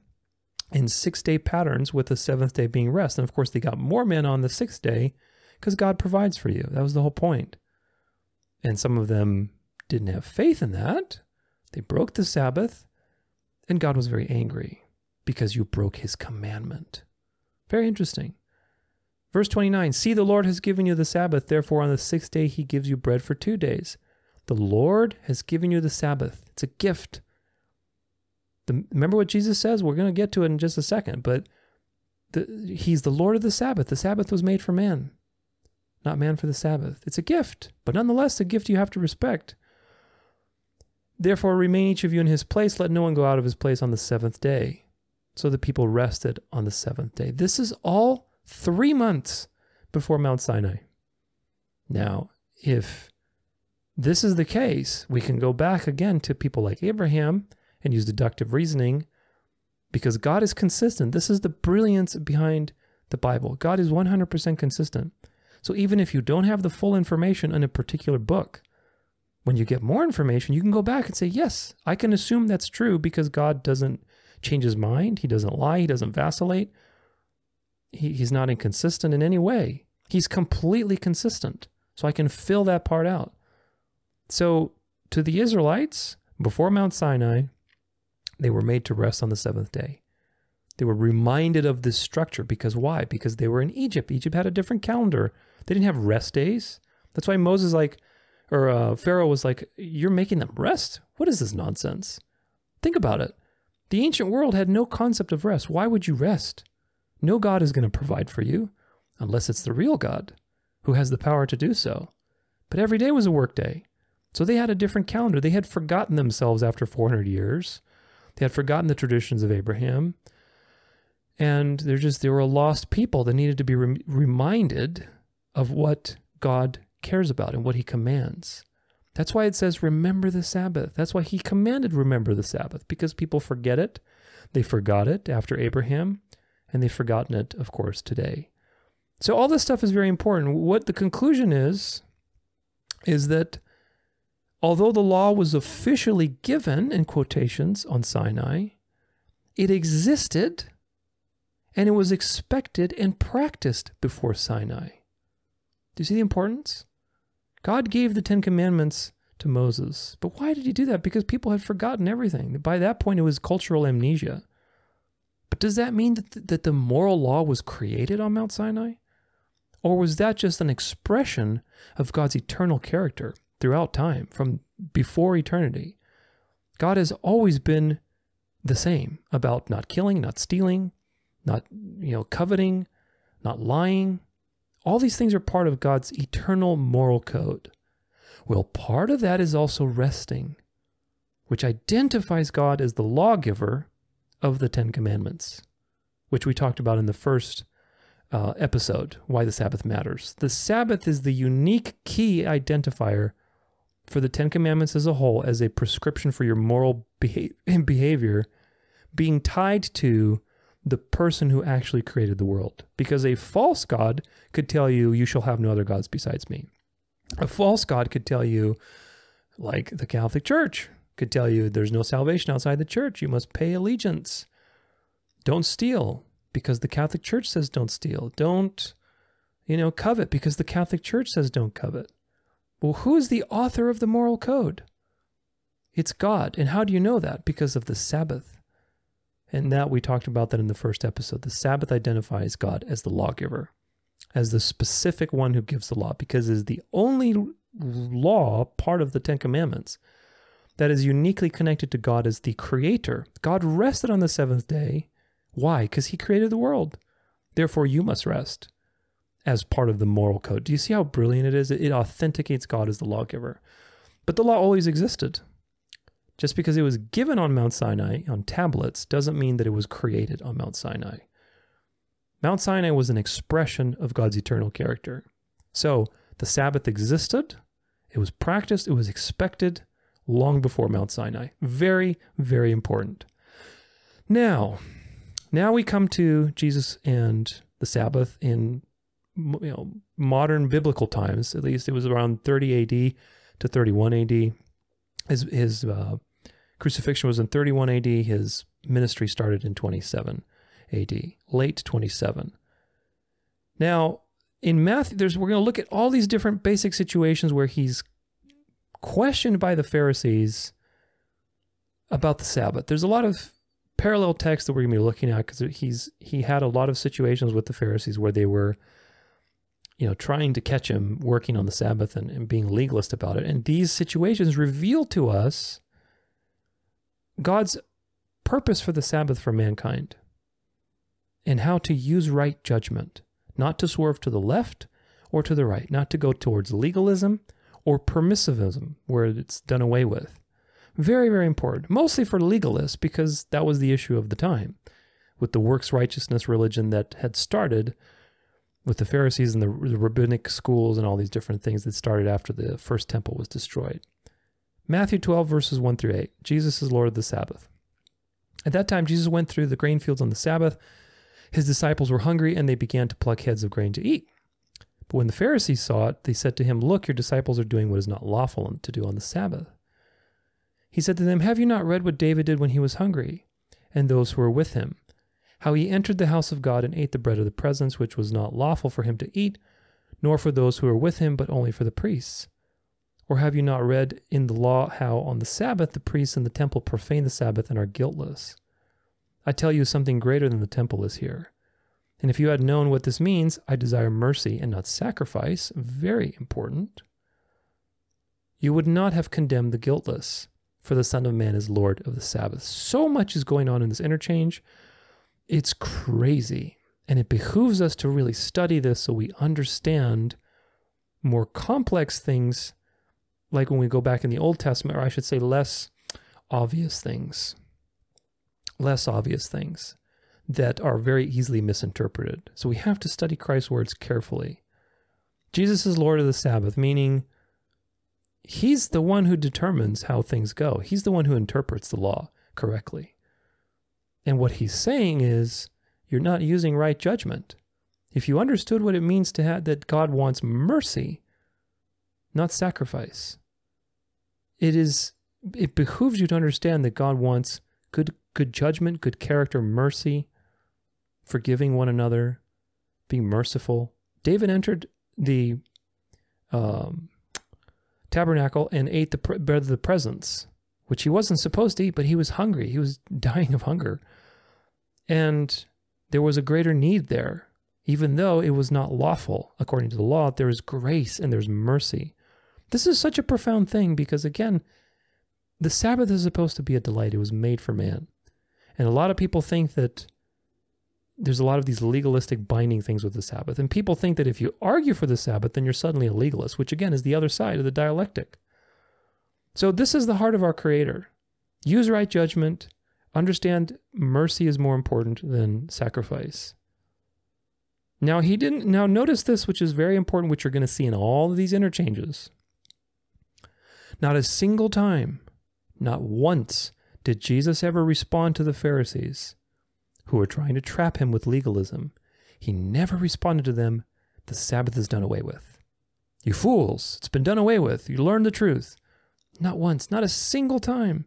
in six day patterns with the seventh day being rest. And of course, they got more manna on the sixth day because God provides for you. That was the whole point. And some of them didn't have faith in that. They broke the Sabbath, and God was very angry because you broke his commandment. Very interesting. Verse 29 See, the Lord has given you the Sabbath, therefore on the sixth day he gives you bread for two days. The Lord has given you the Sabbath. It's a gift. The, remember what Jesus says? We're going to get to it in just a second, but the, he's the Lord of the Sabbath. The Sabbath was made for man, not man for the Sabbath. It's a gift, but nonetheless, a gift you have to respect. Therefore, remain each of you in his place. Let no one go out of his place on the seventh day. So the people rested on the seventh day. This is all three months before Mount Sinai. Now, if this is the case, we can go back again to people like Abraham and use deductive reasoning because God is consistent. This is the brilliance behind the Bible. God is 100% consistent. So even if you don't have the full information in a particular book, when you get more information, you can go back and say, Yes, I can assume that's true because God doesn't change his mind. He doesn't lie. He doesn't vacillate. He, he's not inconsistent in any way. He's completely consistent. So I can fill that part out. So to the Israelites, before Mount Sinai, they were made to rest on the seventh day. They were reminded of this structure because why? Because they were in Egypt. Egypt had a different calendar. They didn't have rest days. That's why Moses, like, or uh, Pharaoh was like, You're making them rest? What is this nonsense? Think about it. The ancient world had no concept of rest. Why would you rest? No God is going to provide for you unless it's the real God who has the power to do so. But every day was a work day. So they had a different calendar. They had forgotten themselves after 400 years. They had forgotten the traditions of Abraham. And they're just, they were a lost people that needed to be re- reminded of what God cares about and what he commands. That's why it says, remember the Sabbath. That's why he commanded, remember the Sabbath, because people forget it. They forgot it after Abraham, and they've forgotten it, of course, today. So all this stuff is very important. What the conclusion is, is that although the law was officially given, in quotations, on Sinai, it existed and it was expected and practiced before Sinai. Do you see the importance? God gave the Ten Commandments to Moses. But why did he do that? Because people had forgotten everything. By that point, it was cultural amnesia. But does that mean that the, that the moral law was created on Mount Sinai? Or was that just an expression of God's eternal character throughout time, from before eternity? God has always been the same about not killing, not stealing, not you know coveting, not lying, all these things are part of God's eternal moral code. Well, part of that is also resting, which identifies God as the lawgiver of the Ten Commandments. which we talked about in the first uh, episode, Why the Sabbath Matters. The Sabbath is the unique key identifier for the Ten Commandments as a whole, as a prescription for your moral beha- behavior, being tied to the person who actually created the world. Because a false God could tell you, You shall have no other gods besides me. A false God could tell you, like the Catholic Church could tell you, There's no salvation outside the church. You must pay allegiance. Don't steal because the Catholic Church says don't steal. Don't, you know, covet because the Catholic Church says don't covet. Well, who is the author of the moral code? It's God. And how do you know that? Because of the Sabbath. And that we talked about that in the first episode. The Sabbath identifies God as the lawgiver, as the specific one who gives the law, because it is the only law part of the Ten Commandments that is uniquely connected to God as the creator. God rested on the seventh day. Why? Because he created the world. Therefore, you must rest as part of the moral code. Do you see how brilliant it is? It authenticates God as the lawgiver. But the law always existed. Just because it was given on Mount Sinai on tablets doesn't mean that it was created on Mount Sinai. Mount Sinai was an expression of God's eternal character. So the Sabbath existed, it was practiced, it was expected long before Mount Sinai. Very, very important. Now, now we come to Jesus and the Sabbath in you know modern biblical times. At least it was around 30 AD to 31 AD. His his uh, crucifixion was in 31 AD. His ministry started in 27 AD, late 27. Now, in Matthew, there's we're going to look at all these different basic situations where he's questioned by the Pharisees about the Sabbath. There's a lot of parallel texts that we're going to be looking at because he's he had a lot of situations with the Pharisees where they were you know, trying to catch him working on the Sabbath and, and being legalist about it. And these situations reveal to us God's purpose for the Sabbath for mankind and how to use right judgment, not to swerve to the left or to the right, not to go towards legalism or permissivism where it's done away with. Very, very important, mostly for legalists because that was the issue of the time with the works righteousness religion that had started with the Pharisees and the, the rabbinic schools and all these different things that started after the first temple was destroyed. Matthew 12, verses 1 through 8. Jesus is Lord of the Sabbath. At that time, Jesus went through the grain fields on the Sabbath. His disciples were hungry, and they began to pluck heads of grain to eat. But when the Pharisees saw it, they said to him, Look, your disciples are doing what is not lawful to do on the Sabbath. He said to them, Have you not read what David did when he was hungry, and those who were with him? How he entered the house of God and ate the bread of the presence, which was not lawful for him to eat, nor for those who were with him, but only for the priests? Or have you not read in the law how on the Sabbath the priests in the temple profane the Sabbath and are guiltless? I tell you, something greater than the temple is here. And if you had known what this means, I desire mercy and not sacrifice, very important, you would not have condemned the guiltless, for the Son of Man is Lord of the Sabbath. So much is going on in this interchange. It's crazy. And it behooves us to really study this so we understand more complex things, like when we go back in the Old Testament, or I should say, less obvious things. Less obvious things that are very easily misinterpreted. So we have to study Christ's words carefully. Jesus is Lord of the Sabbath, meaning he's the one who determines how things go, he's the one who interprets the law correctly. And what he's saying is, you're not using right judgment. If you understood what it means to have that God wants mercy, not sacrifice, it is it behooves you to understand that God wants good good judgment, good character, mercy, forgiving one another, being merciful. David entered the um, tabernacle and ate the bread of the presence, which he wasn't supposed to eat, but he was hungry. He was dying of hunger. And there was a greater need there. Even though it was not lawful according to the law, there is grace and there's mercy. This is such a profound thing because, again, the Sabbath is supposed to be a delight. It was made for man. And a lot of people think that there's a lot of these legalistic binding things with the Sabbath. And people think that if you argue for the Sabbath, then you're suddenly a legalist, which again is the other side of the dialectic. So, this is the heart of our Creator. Use right judgment, understand mercy is more important than sacrifice. Now, he didn't, now notice this, which is very important, which you're going to see in all of these interchanges. Not a single time, not once, did Jesus ever respond to the Pharisees who were trying to trap him with legalism. He never responded to them, the Sabbath is done away with. You fools, it's been done away with. You learned the truth. Not once, not a single time.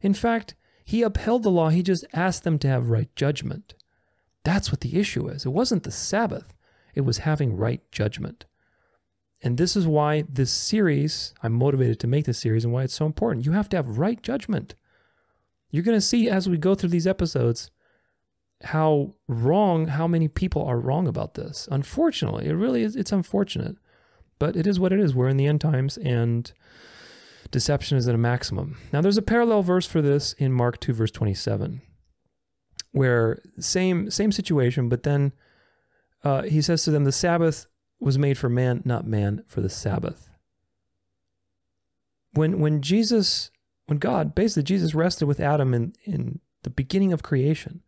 In fact, he upheld the law, he just asked them to have right judgment. That's what the issue is. It wasn't the Sabbath, it was having right judgment. And this is why this series, I'm motivated to make this series and why it's so important. You have to have right judgment. You're going to see as we go through these episodes how wrong, how many people are wrong about this. Unfortunately, it really is, it's unfortunate, but it is what it is. We're in the end times and deception is at a maximum. Now, there's a parallel verse for this in Mark 2, verse 27, where same, same situation, but then uh, he says to them, The Sabbath was made for man, not man for the Sabbath. When, when Jesus, when God, basically Jesus rested with Adam in, in the beginning of creation,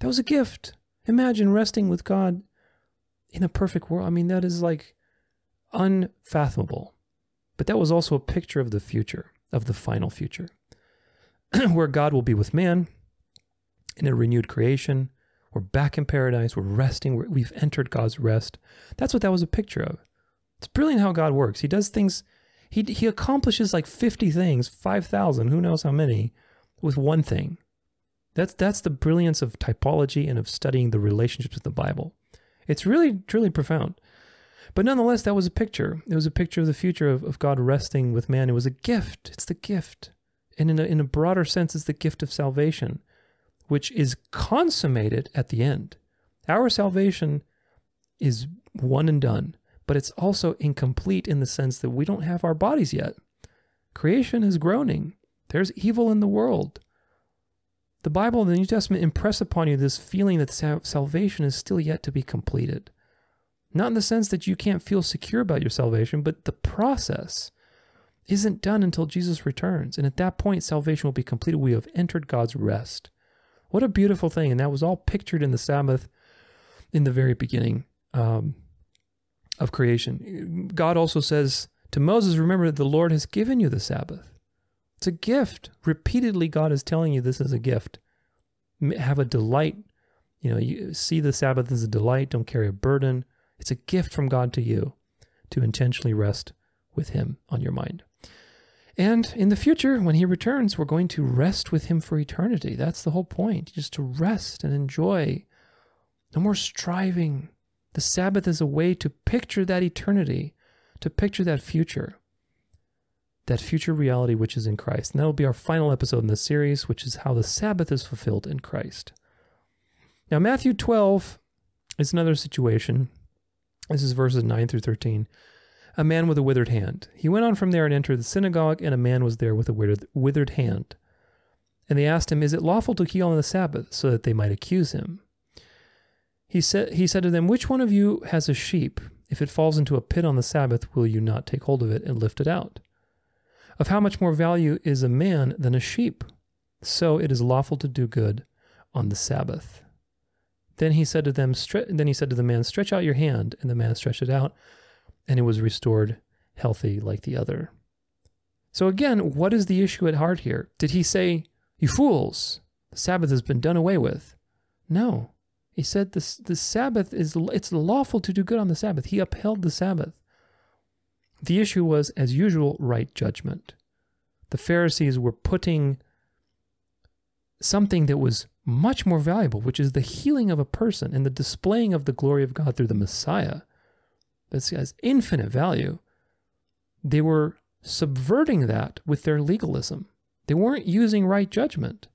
that was a gift. Imagine resting with God in a perfect world. I mean, that is like unfathomable. But that was also a picture of the future, of the final future, where God will be with man in a renewed creation. We're back in paradise. We're resting. we we've entered God's rest. That's what that was a picture of. It's brilliant how God works. He does things, he, he accomplishes like 50 things, 5,000, who knows how many, with one thing. That's, that's the brilliance of typology and of studying the relationships of the Bible. It's really, truly profound. But nonetheless, that was a picture. It was a picture of the future of, of God resting with man. It was a gift. It's the gift. And in a, in a broader sense, it's the gift of salvation, which is consummated at the end. Our salvation is one and done, but it's also incomplete in the sense that we don't have our bodies yet. Creation is groaning. There's evil in the world. The Bible and the New Testament impress upon you this feeling that salvation is still yet to be completed. Not in the sense that you can't feel secure about your salvation, but the process isn't done until Jesus returns. And at that point, salvation will be completed. We have entered God's rest. What a beautiful thing. And that was all pictured in the Sabbath in the very beginning um, of creation. God also says to Moses, Remember that the Lord has given you the Sabbath. It's a gift. Repeatedly, God is telling you this is a gift. Have a delight. You know, you see the Sabbath as a delight. Don't carry a burden. It's a gift from God to you to intentionally rest with Him on your mind. And in the future, when He returns, we're going to rest with Him for eternity. That's the whole point, just to rest and enjoy. No more striving. The Sabbath is a way to picture that eternity, to picture that future, that future reality which is in Christ. And that will be our final episode in this series, which is how the Sabbath is fulfilled in Christ. Now, Matthew 12 is another situation this is verses 9 through 13. A man with a withered hand. He went on from there and entered the synagogue, and a man was there with a withered, hand. And they asked him, Is it lawful to heal on the Sabbath? so that they might accuse him. He said, he said to them, Which one of you has a sheep? If it falls into a pit on the Sabbath, will you not take hold of it and lift it out? Of how much more value is a man than a sheep? So it is lawful to do good on the Sabbath. Then he said to them, then he said to the man, stretch out your hand. And the man stretched it out, and it was restored healthy like the other. So again, what is the issue at heart here? Did he say, you fools, the Sabbath has been done away with? No. He said the, the Sabbath is, it's lawful to do good on the Sabbath. He upheld the Sabbath. The issue was, as usual, right judgment. The Pharisees were putting something that was much more valuable, which is the healing of a person and the displaying of the glory of God through the Messiah. This has infinite value. They were subverting that with their legalism. They weren't using right judgment.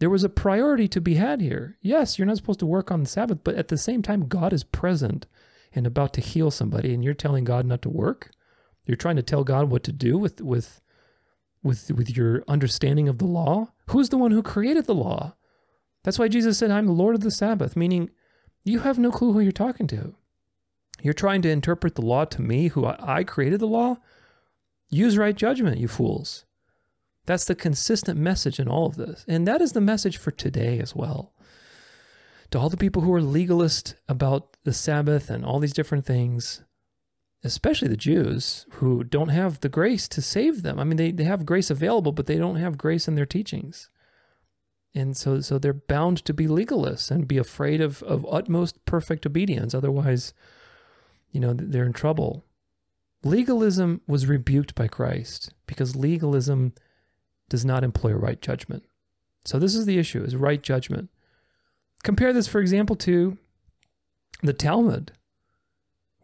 There was a priority to be had here. Yes, you're not supposed to work on the Sabbath, but at the same time, God is present and about to heal somebody, and you're telling God not to work. You're trying to tell God what to do with with with with your understanding of the law. Who's the one who created the law? That's why Jesus said, I'm the Lord of the Sabbath, meaning you have no clue who you're talking to. You're trying to interpret the law to me, who I created the law? Use right judgment, you fools. That's the consistent message in all of this. And that is the message for today as well. To all the people who are legalist about the Sabbath and all these different things, especially the Jews who don't have the grace to save them. I mean, they, they have grace available, but they don't have grace in their teachings. And so, so they're bound to be legalists and be afraid of, of utmost perfect obedience. Otherwise, you know, they're in trouble. Legalism was rebuked by Christ because legalism does not employ right judgment. So this is the issue is right judgment. Compare this, for example, to the Talmud,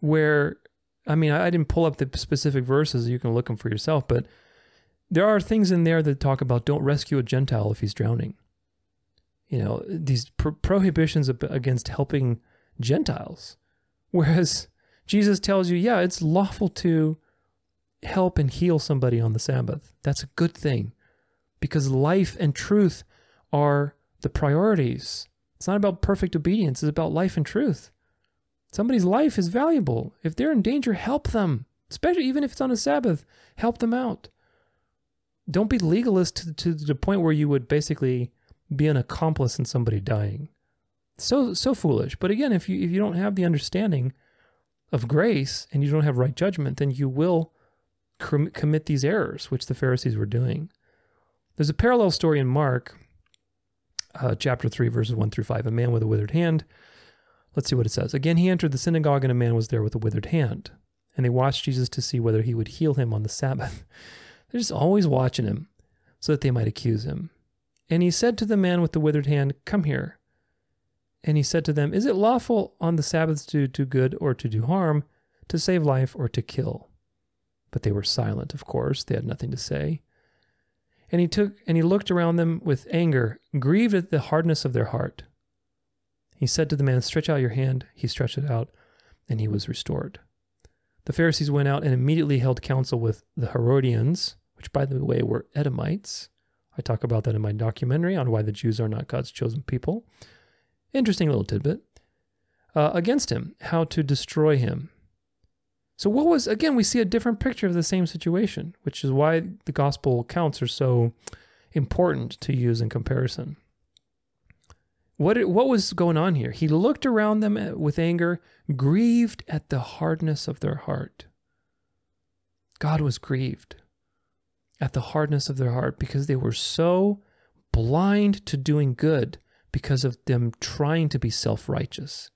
where I mean, I didn't pull up the specific verses. You can look them for yourself, but there are things in there that talk about don't rescue a Gentile if he's drowning. You know, these pro- prohibitions against helping Gentiles. Whereas Jesus tells you, yeah, it's lawful to help and heal somebody on the Sabbath. That's a good thing because life and truth are the priorities. It's not about perfect obedience, it's about life and truth. Somebody's life is valuable. If they're in danger, help them, especially even if it's on a Sabbath, help them out. Don't be legalist to, to the point where you would basically be an accomplice in somebody dying. So so foolish. But again, if you if you don't have the understanding of grace and you don't have right judgment, then you will com- commit these errors, which the Pharisees were doing. There's a parallel story in Mark, uh, chapter 3, verses 1 through 5. A man with a withered hand Let's see what it says. Again, he entered the synagogue, and a man was there with a withered hand. And they watched Jesus to see whether he would heal him on the Sabbath. They're just always watching him so that they might accuse him. And he said to the man with the withered hand, Come here. And he said to them, Is it lawful on the Sabbath to do good or to do harm, to save life or to kill? But they were silent, of course. They had nothing to say. And he took and he looked around them with anger, grieved at the hardness of their heart. He said to the man, Stretch out your hand. He stretched it out, and he was restored. The Pharisees went out and immediately held counsel with the Herodians, which, by the way, were Edomites. I talk about that in my documentary on why the Jews are not God's chosen people. Interesting little tidbit. Uh, against him, how to destroy him. So, what was, again, we see a different picture of the same situation, which is why the gospel accounts are so important to use in comparison. What, what was going on here? He looked around them with anger, grieved at the hardness of their heart. God was grieved at the hardness of their heart because they were so blind to doing good because of them trying to be self righteous,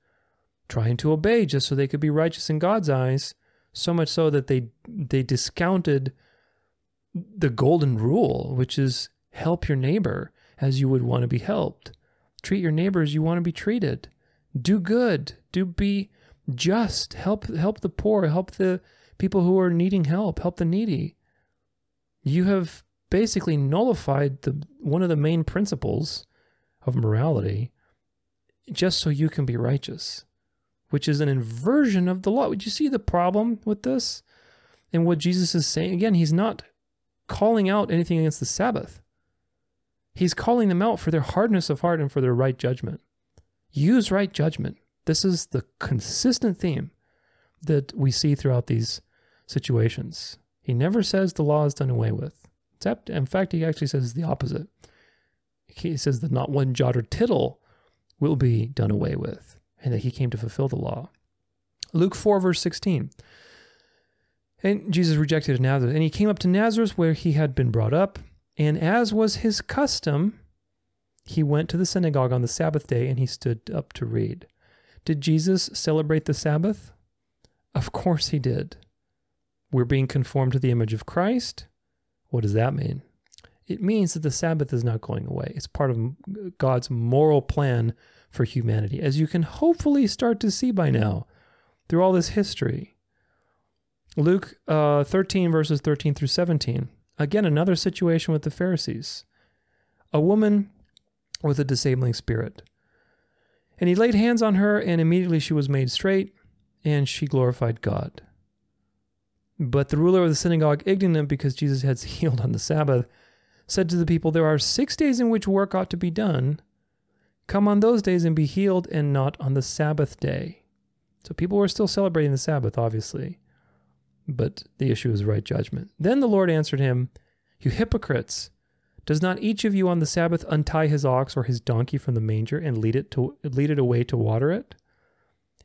trying to obey just so they could be righteous in God's eyes, so much so that they, they discounted the golden rule, which is help your neighbor as you would want to be helped. Treat your neighbors you want to be treated. Do good. Do be just. Help help the poor. Help the people who are needing help. Help the needy. You have basically nullified the one of the main principles of morality just so you can be righteous, which is an inversion of the law. Would you see the problem with this? And what Jesus is saying again, he's not calling out anything against the Sabbath. He's calling them out for their hardness of heart and for their right judgment. Use right judgment. This is the consistent theme that we see throughout these situations. He never says the law is done away with. Except, in fact, he actually says the opposite. He says that not one jot or tittle will be done away with, and that he came to fulfill the law. Luke 4, verse 16. And Jesus rejected Nazareth, and he came up to Nazareth where he had been brought up. And as was his custom, he went to the synagogue on the Sabbath day and he stood up to read. Did Jesus celebrate the Sabbath? Of course he did. We're being conformed to the image of Christ. What does that mean? It means that the Sabbath is not going away. It's part of God's moral plan for humanity, as you can hopefully start to see by now through all this history. Luke uh, 13, verses 13 through 17. Again, another situation with the Pharisees. A woman with a disabling spirit. And he laid hands on her, and immediately she was made straight, and she glorified God. But the ruler of the synagogue, ignorant because Jesus had healed on the Sabbath, said to the people, There are six days in which work ought to be done. Come on those days and be healed, and not on the Sabbath day. So people were still celebrating the Sabbath, obviously but the issue is right judgment. Then the Lord answered him, You hypocrites, Does not each of you on the Sabbath untie his ox or his donkey from the manger and lead it to lead it away to water it?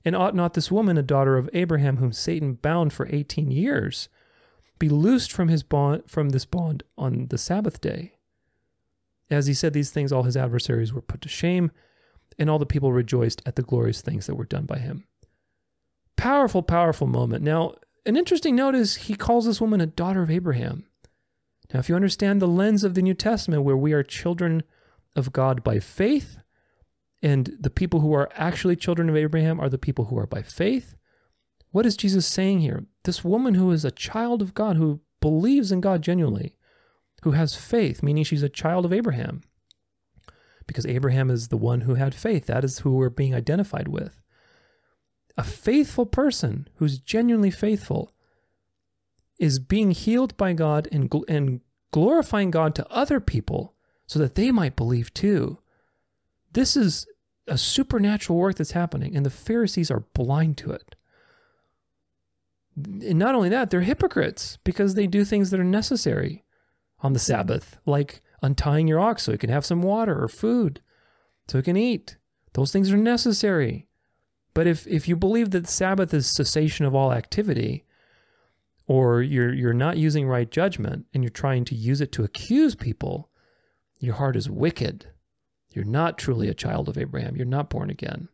And ought not this woman, a daughter of Abraham, whom Satan bound for eighteen years, be loosed from his bond from this bond on the Sabbath day? As he said these things, all his adversaries were put to shame, and all the people rejoiced at the glorious things that were done by him. Powerful, powerful moment. Now, an interesting note is he calls this woman a daughter of Abraham. Now, if you understand the lens of the New Testament, where we are children of God by faith, and the people who are actually children of Abraham are the people who are by faith, what is Jesus saying here? This woman who is a child of God, who believes in God genuinely, who has faith, meaning she's a child of Abraham, because Abraham is the one who had faith. That is who we're being identified with. A faithful person who's genuinely faithful is being healed by God and, and glorifying God to other people so that they might believe too. This is a supernatural work that's happening, and the Pharisees are blind to it. And not only that, they're hypocrites because they do things that are necessary on the Sabbath, like untying your ox so you can have some water or food so you can eat. Those things are necessary. But if, if you believe that Sabbath is cessation of all activity, or you're you're not using right judgment and you're trying to use it to accuse people, your heart is wicked. You're not truly a child of Abraham. You're not born again.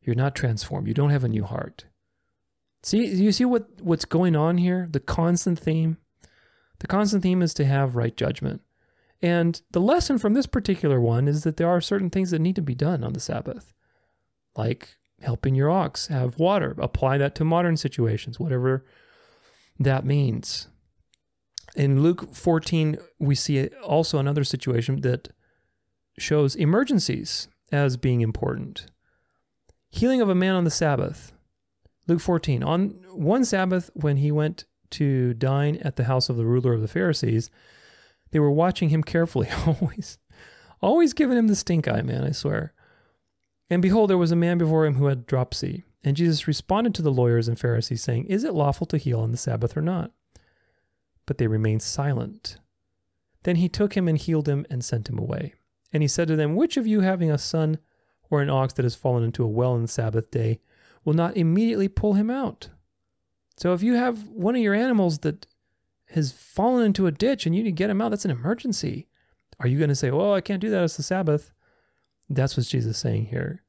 You're not transformed. You don't have a new heart. See, you see what, what's going on here? The constant theme? The constant theme is to have right judgment. And the lesson from this particular one is that there are certain things that need to be done on the Sabbath, like helping your ox have water. Apply that to modern situations, whatever that means. In Luke 14, we see also another situation that shows emergencies as being important. Healing of a man on the Sabbath. Luke 14. On one Sabbath, when he went to dine at the house of the ruler of the Pharisees, they were watching him carefully, always, always giving him the stink eye, man, I swear. And behold, there was a man before him who had dropsy. And Jesus responded to the lawyers and Pharisees, saying, Is it lawful to heal on the Sabbath or not? But they remained silent. Then he took him and healed him and sent him away. And he said to them, Which of you, having a son or an ox that has fallen into a well on the Sabbath day, will not immediately pull him out? So if you have one of your animals that has fallen into a ditch and you need to get him out, that's an emergency. Are you going to say, Well, I can't do that, it's the Sabbath? That's what Jesus is saying here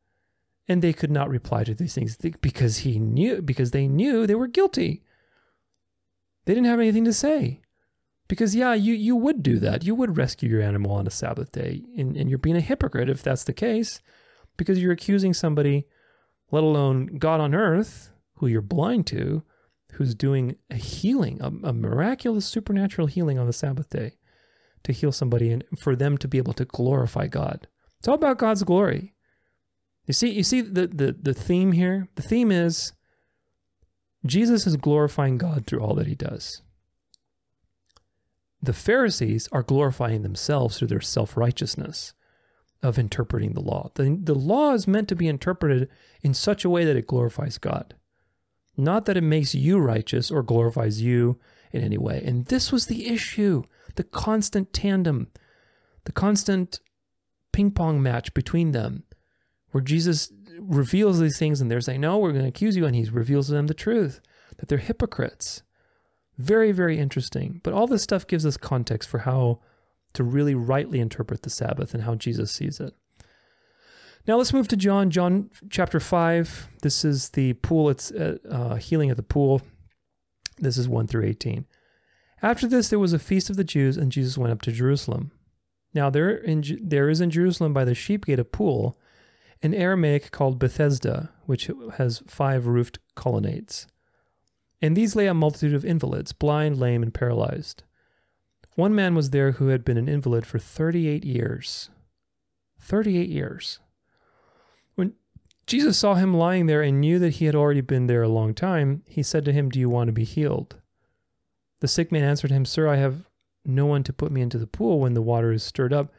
and they could not reply to these things because he knew because they knew they were guilty they didn't have anything to say because yeah you you would do that you would rescue your animal on a sabbath day and, and you're being a hypocrite if that's the case because you're accusing somebody let alone god on earth who you're blind to who's doing a healing a, a miraculous supernatural healing on the sabbath day to heal somebody and for them to be able to glorify god it's all about god's glory you see, you see the, the, the theme here? The theme is Jesus is glorifying God through all that he does. The Pharisees are glorifying themselves through their self righteousness of interpreting the law. The, the law is meant to be interpreted in such a way that it glorifies God, not that it makes you righteous or glorifies you in any way. And this was the issue the constant tandem, the constant ping pong match between them where Jesus reveals these things and they're saying, No, we're going to accuse you. And he reveals to them the truth that they're hypocrites. Very, very interesting. But all this stuff gives us context for how to really rightly interpret the Sabbath and how Jesus sees it. Now let's move to John, John chapter 5. This is the pool, it's uh, uh, healing at the pool. This is 1 through 18. After this, there was a feast of the Jews, and Jesus went up to Jerusalem. Now there, in, there is in Jerusalem by the sheep gate a pool in Aramaic called Bethesda, which has five roofed colonnades. In these lay a multitude of invalids, blind, lame, and paralyzed. One man was there who had been an invalid for 38 years. 38 years. When Jesus saw him lying there and knew that he had already been there a long time, he said to him, Do you want to be healed? The sick man answered him, Sir, I have no one to put me into the pool when the water is stirred up,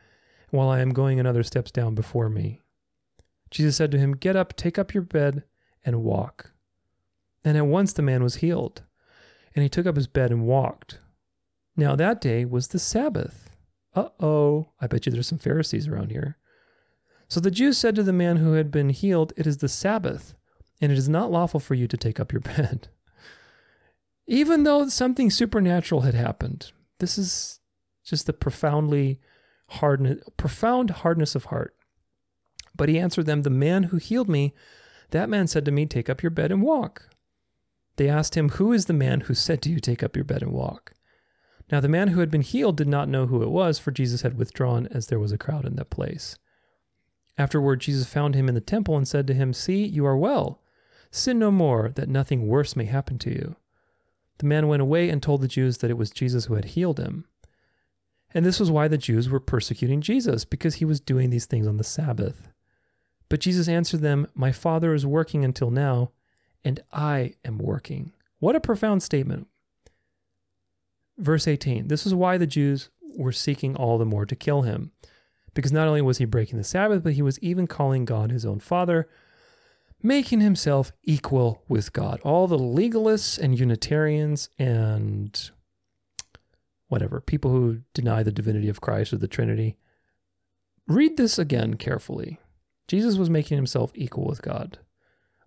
while I am going another steps down before me. Jesus said to him, Get up, take up your bed, and walk. And at once the man was healed, and he took up his bed and walked. Now that day was the Sabbath Uh oh, I bet you there's some Pharisees around here. So the Jews said to the man who had been healed, It is the Sabbath, and it is not lawful for you to take up your bed. Even though something supernatural had happened, this is just the profoundly hardness, profound hardness of heart. But he answered them, The man who healed me, that man said to me, Take up your bed and walk. They asked him, Who is the man who said to you, Take up your bed and walk? Now the man who had been healed did not know who it was, for Jesus had withdrawn as there was a crowd in that place. Afterward, Jesus found him in the temple and said to him, See, you are well. Sin no more, that nothing worse may happen to you. The man went away and told the Jews that it was Jesus who had healed him. And this was why the Jews were persecuting Jesus, because he was doing these things on the Sabbath. But Jesus answered them, My Father is working until now, and I am working. What a profound statement. Verse 18 This is why the Jews were seeking all the more to kill him, because not only was he breaking the Sabbath, but he was even calling God his own Father, making himself equal with God. All the legalists and Unitarians and whatever, people who deny the divinity of Christ or the Trinity, read this again carefully. Jesus was making himself equal with God.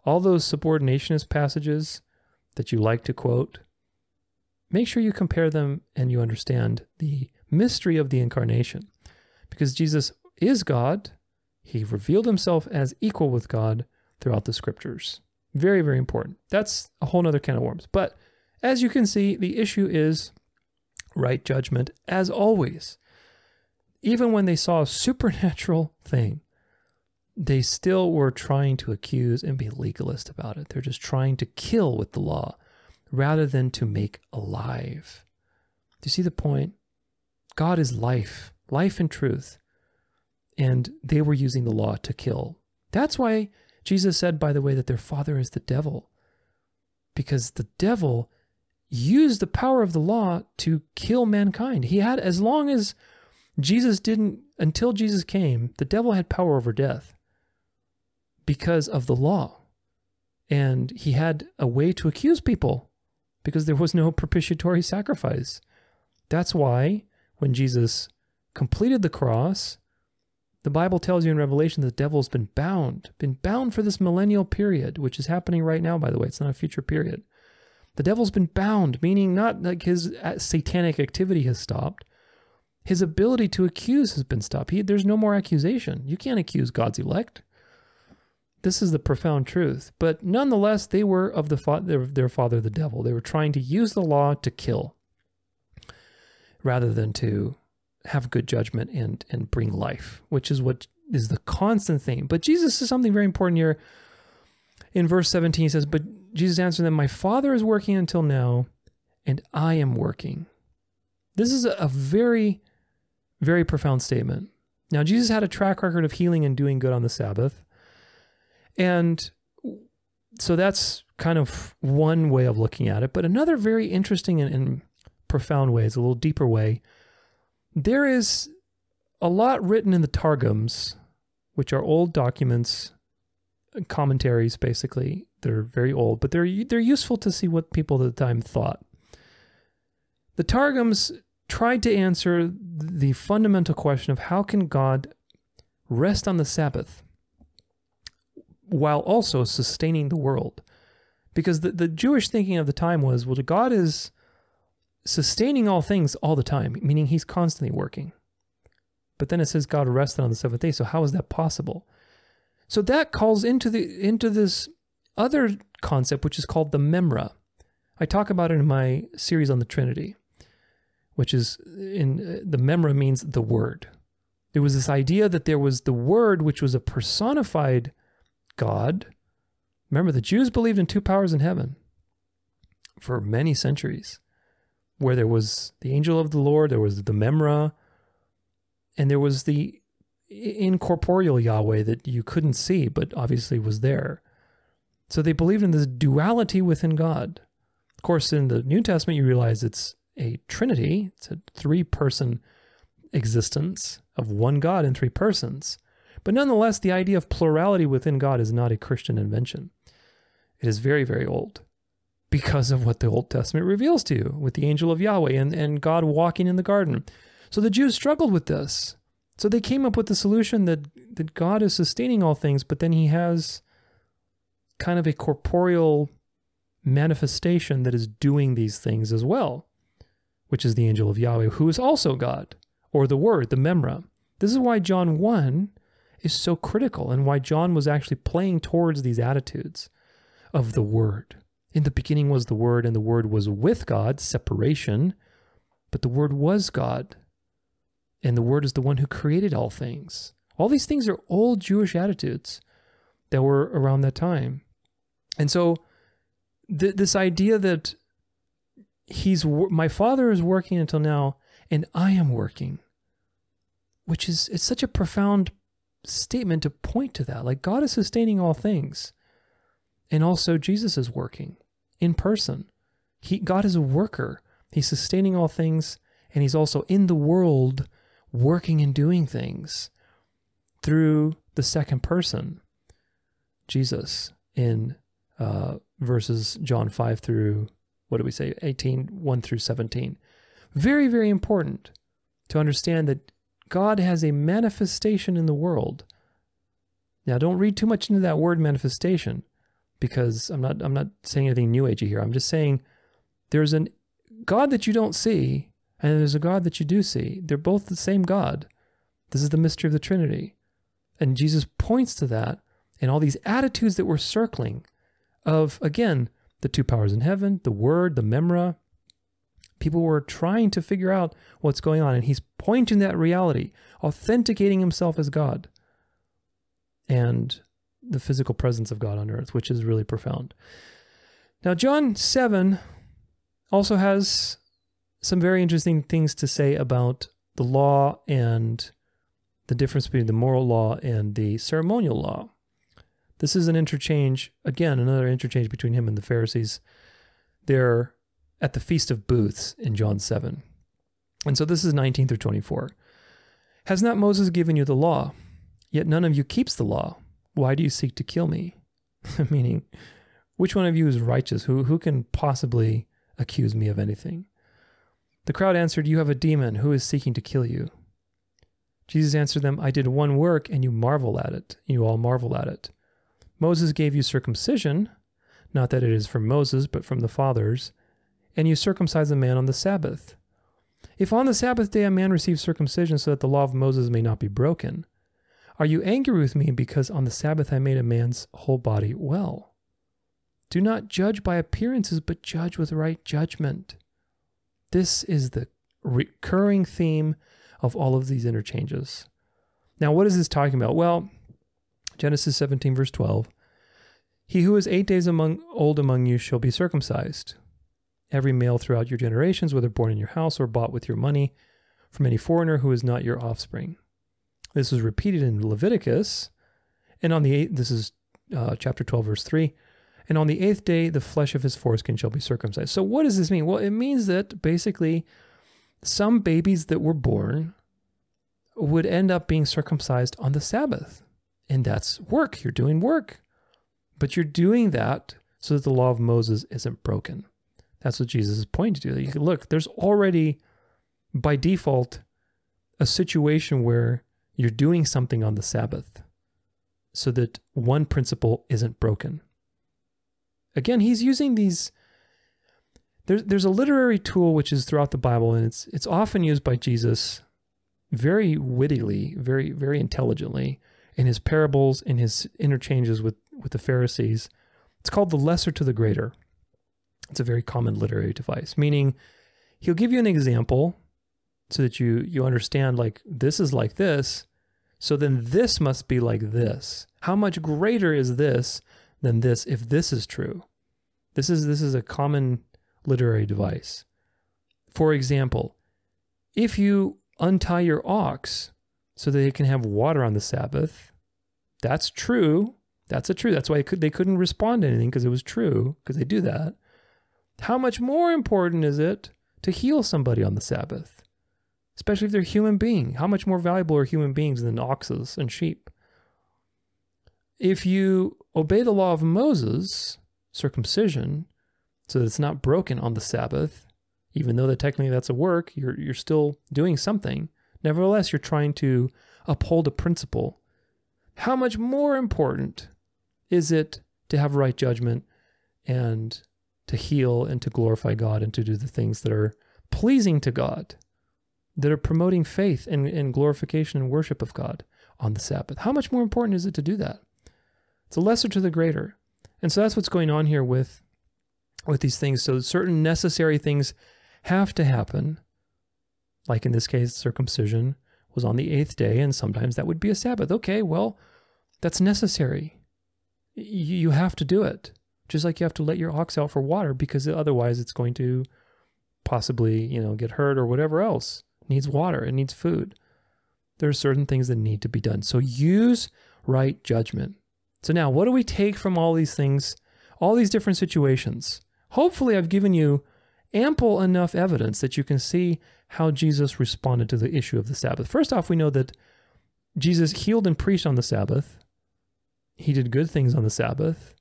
All those subordinationist passages that you like to quote, make sure you compare them and you understand the mystery of the incarnation. Because Jesus is God, he revealed himself as equal with God throughout the scriptures. Very, very important. That's a whole other can of worms. But as you can see, the issue is right judgment, as always. Even when they saw a supernatural thing, they still were trying to accuse and be legalist about it. They're just trying to kill with the law rather than to make alive. Do you see the point? God is life, life and truth. And they were using the law to kill. That's why Jesus said, by the way, that their father is the devil. Because the devil used the power of the law to kill mankind. He had, as long as Jesus didn't, until Jesus came, the devil had power over death because of the law. And he had a way to accuse people because there was no propitiatory sacrifice. That's why when Jesus completed the cross, the Bible tells you in Revelation the devil's been bound, been bound for this millennial period, which is happening right now, by the way. It's not a future period. The devil's been bound, meaning not like his satanic activity has stopped. His ability to accuse has been stopped. He, there's no more accusation. You can't accuse God's elect. This is the profound truth. But nonetheless, they were of the fa- their, father, the devil. They were trying to use the law to kill rather than to have good judgment and, and bring life, which is what is the constant theme. But Jesus says something very important here. In verse 17, he says, But Jesus answered them, My Father is working until now, and I am working. This is a very, very profound statement. Now, Jesus had a track record of healing and doing good on the Sabbath. And so that's kind of one way of looking at it. But another very interesting and, and profound way is a little deeper way. There is a lot written in the Targums, which are old documents, commentaries basically. They're very old, but they're they're useful to see what people at the time thought. The Targums tried to answer the fundamental question of how can God rest on the Sabbath? While also sustaining the world. Because the, the Jewish thinking of the time was, well, God is sustaining all things all the time, meaning he's constantly working. But then it says God rested on the seventh day. So how is that possible? So that calls into the into this other concept, which is called the memra. I talk about it in my series on the Trinity, which is in uh, the memra means the word. There was this idea that there was the word, which was a personified God. Remember, the Jews believed in two powers in heaven for many centuries, where there was the angel of the Lord, there was the Memra, and there was the incorporeal Yahweh that you couldn't see, but obviously was there. So they believed in this duality within God. Of course, in the New Testament, you realize it's a trinity, it's a three person existence of one God in three persons. But nonetheless, the idea of plurality within God is not a Christian invention. It is very, very old because of what the Old Testament reveals to you with the angel of Yahweh and, and God walking in the garden. So the Jews struggled with this. So they came up with the solution that, that God is sustaining all things, but then he has kind of a corporeal manifestation that is doing these things as well, which is the angel of Yahweh, who is also God, or the Word, the Memra. This is why John 1 is so critical and why John was actually playing towards these attitudes of the Word. In the beginning was the Word, and the Word was with God, separation, but the Word was God, and the Word is the one who created all things. All these things are old Jewish attitudes that were around that time. And so, th- this idea that he's my father is working until now, and I am working, which is it's such a profound statement to point to that. Like God is sustaining all things, and also Jesus is working in person. He God is a worker. He's sustaining all things, and he's also in the world working and doing things through the second person, Jesus, in uh, verses John 5 through, what do we say, 18, 1 through 17. Very, very important to understand that God has a manifestation in the world. Now, don't read too much into that word manifestation because I'm not I'm not saying anything new agey here. I'm just saying there's an God that you don't see and there's a God that you do see. They're both the same God. This is the mystery of the Trinity. And Jesus points to that and all these attitudes that we're circling of, again, the two powers in heaven, the Word, the Memra. People were trying to figure out what's going on, and he's pointing that reality, authenticating himself as God and the physical presence of God on earth, which is really profound. Now, John 7 also has some very interesting things to say about the law and the difference between the moral law and the ceremonial law. This is an interchange, again, another interchange between him and the Pharisees. They're at the Feast of Booths in John 7. And so this is 19 through 24. Has not Moses given you the law? Yet none of you keeps the law. Why do you seek to kill me? Meaning, which one of you is righteous? Who, who can possibly accuse me of anything? The crowd answered, You have a demon. Who is seeking to kill you? Jesus answered them, I did one work, and you marvel at it. You all marvel at it. Moses gave you circumcision, not that it is from Moses, but from the fathers, and you circumcise a man on the Sabbath. If on the Sabbath day a man receives circumcision so that the law of Moses may not be broken, are you angry with me because on the Sabbath I made a man's whole body well? Do not judge by appearances, but judge with right judgment. This is the recurring theme of all of these interchanges. Now, what is this talking about? Well, Genesis 17, verse 12. He who is eight days among, old among you shall be circumcised. Every male throughout your generations, whether born in your house or bought with your money, from any foreigner who is not your offspring. This is repeated in Leviticus. And on the eighth, this is uh, chapter 12, verse 3. And on the eighth day, the flesh of his foreskin shall be circumcised. So, what does this mean? Well, it means that basically some babies that were born would end up being circumcised on the Sabbath. And that's work. You're doing work. But you're doing that so that the law of Moses isn't broken. That's what Jesus is pointing to. Can look, there's already by default a situation where you're doing something on the Sabbath so that one principle isn't broken. Again, he's using these there's there's a literary tool which is throughout the Bible and it's it's often used by Jesus very wittily, very very intelligently in his parables, in his interchanges with, with the Pharisees. It's called the lesser to the greater. It's a very common literary device, meaning he'll give you an example so that you you understand like this is like this, so then this must be like this. How much greater is this than this if this is true? This is this is a common literary device. For example, if you untie your ox so that they can have water on the Sabbath, that's true. That's a true. That's why they couldn't respond to anything because it was true, because they do that. How much more important is it to heal somebody on the Sabbath? Especially if they're a human being. How much more valuable are human beings than oxes and sheep? If you obey the law of Moses, circumcision, so that it's not broken on the Sabbath, Even though that technically that's a work, you're you're still doing something. Nevertheless, you're trying to uphold a principle. How much more important is it to have right judgment and to heal and to glorify God and to do the things that are pleasing to God, that are promoting faith and, and glorification and worship of God on the Sabbath? How much more important is it to do that? It's a lesser to the greater. And so that's what's going on here with with these things. So certain necessary things have to happen. Like in this case, circumcision was on the eighth day, and sometimes that would be a Sabbath. Okay, well, that's necessary. You have to do it. Just like you have to let your ox out for water because otherwise it's going to possibly, you know, get hurt or whatever else. It needs water, it needs food. There are certain things that need to be done. So use right judgment. So now, what do we take from all these things, all these different situations? Hopefully, I've given you ample enough evidence that you can see how Jesus responded to the issue of the Sabbath. First off, we know that Jesus healed and preached on the Sabbath. He did good things on the Sabbath.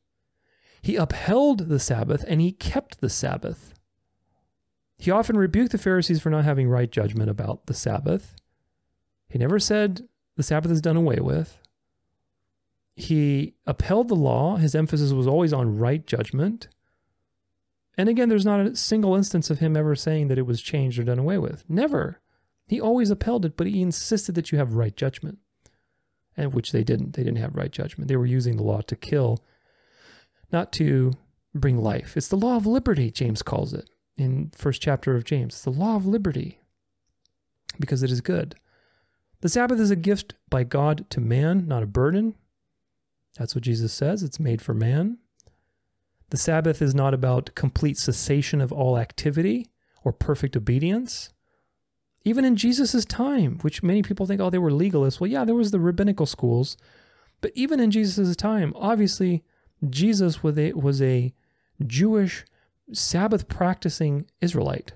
He upheld the Sabbath and he kept the Sabbath. He often rebuked the Pharisees for not having right judgment about the Sabbath. He never said the Sabbath is done away with. He upheld the law. His emphasis was always on right judgment. And again, there's not a single instance of him ever saying that it was changed or done away with. Never. He always upheld it, but he insisted that you have right judgment. And which they didn't. They didn't have right judgment. They were using the law to kill, not to bring life. It's the law of liberty, James calls it in first chapter of James. It's the law of liberty because it is good. The Sabbath is a gift by God to man, not a burden. That's what Jesus says. It's made for man. The Sabbath is not about complete cessation of all activity or perfect obedience. Even in Jesus' time, which many people think, oh, they were legalists. Well, yeah, there was the rabbinical schools. But even in Jesus' time, obviously, Jesus was a, was a Jewish Sabbath practicing Israelite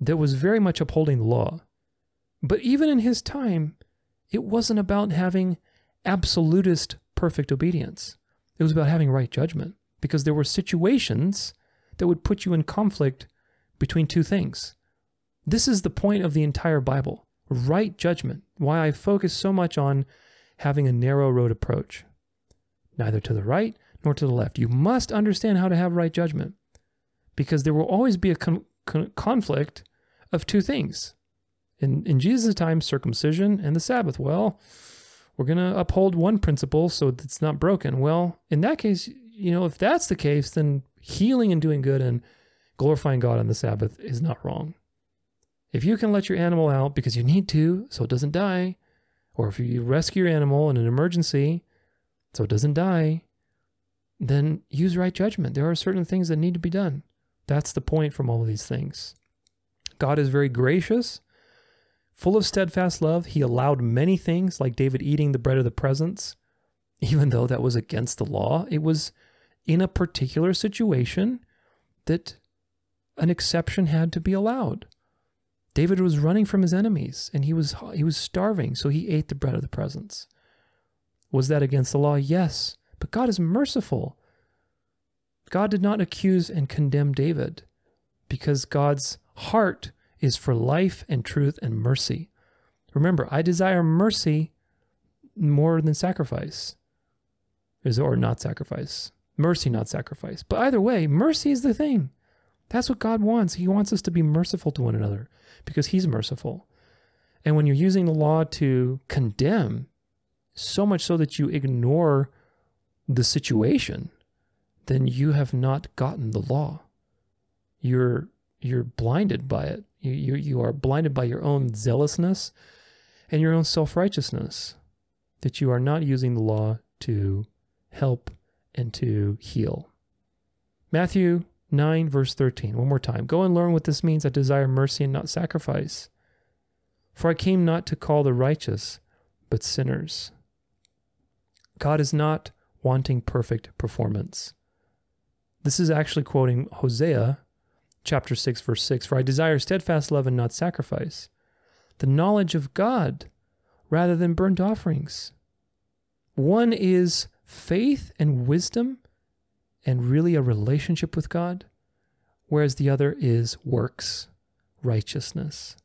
that was very much upholding the law. But even in his time, it wasn't about having absolutist perfect obedience. It was about having right judgment because there were situations that would put you in conflict between two things. This is the point of the entire Bible right judgment. Why I focus so much on having a narrow road approach, neither to the right nor to the left. You must understand how to have right judgment because there will always be a con- con- conflict of two things. In, in Jesus' time, circumcision and the Sabbath. Well, we're going to uphold one principle so it's not broken. Well, in that case, you know, if that's the case, then healing and doing good and glorifying God on the Sabbath is not wrong. If you can let your animal out because you need to so it doesn't die, or if you rescue your animal in an emergency so it doesn't die, then use right judgment. There are certain things that need to be done. That's the point from all of these things. God is very gracious, full of steadfast love. He allowed many things, like David eating the bread of the presence, even though that was against the law. It was in a particular situation that an exception had to be allowed. David was running from his enemies and he was he was starving, so he ate the bread of the presence. Was that against the law? Yes, but God is merciful. God did not accuse and condemn David because God's heart is for life and truth and mercy. Remember, I desire mercy more than sacrifice. Is or not sacrifice. Mercy, not sacrifice. But either way, mercy is the thing. That's what God wants. He wants us to be merciful to one another because He's merciful. And when you're using the law to condemn, so much so that you ignore the situation, then you have not gotten the law. You're you're blinded by it. You you, you are blinded by your own zealousness and your own self-righteousness. That you are not using the law to help and to heal. Matthew 9, verse 13. One more time. Go and learn what this means. I desire mercy and not sacrifice. For I came not to call the righteous, but sinners. God is not wanting perfect performance. This is actually quoting Hosea chapter 6, verse 6 For I desire steadfast love and not sacrifice, the knowledge of God rather than burnt offerings. One is faith and wisdom and really a relationship with God. whereas the other is works righteousness.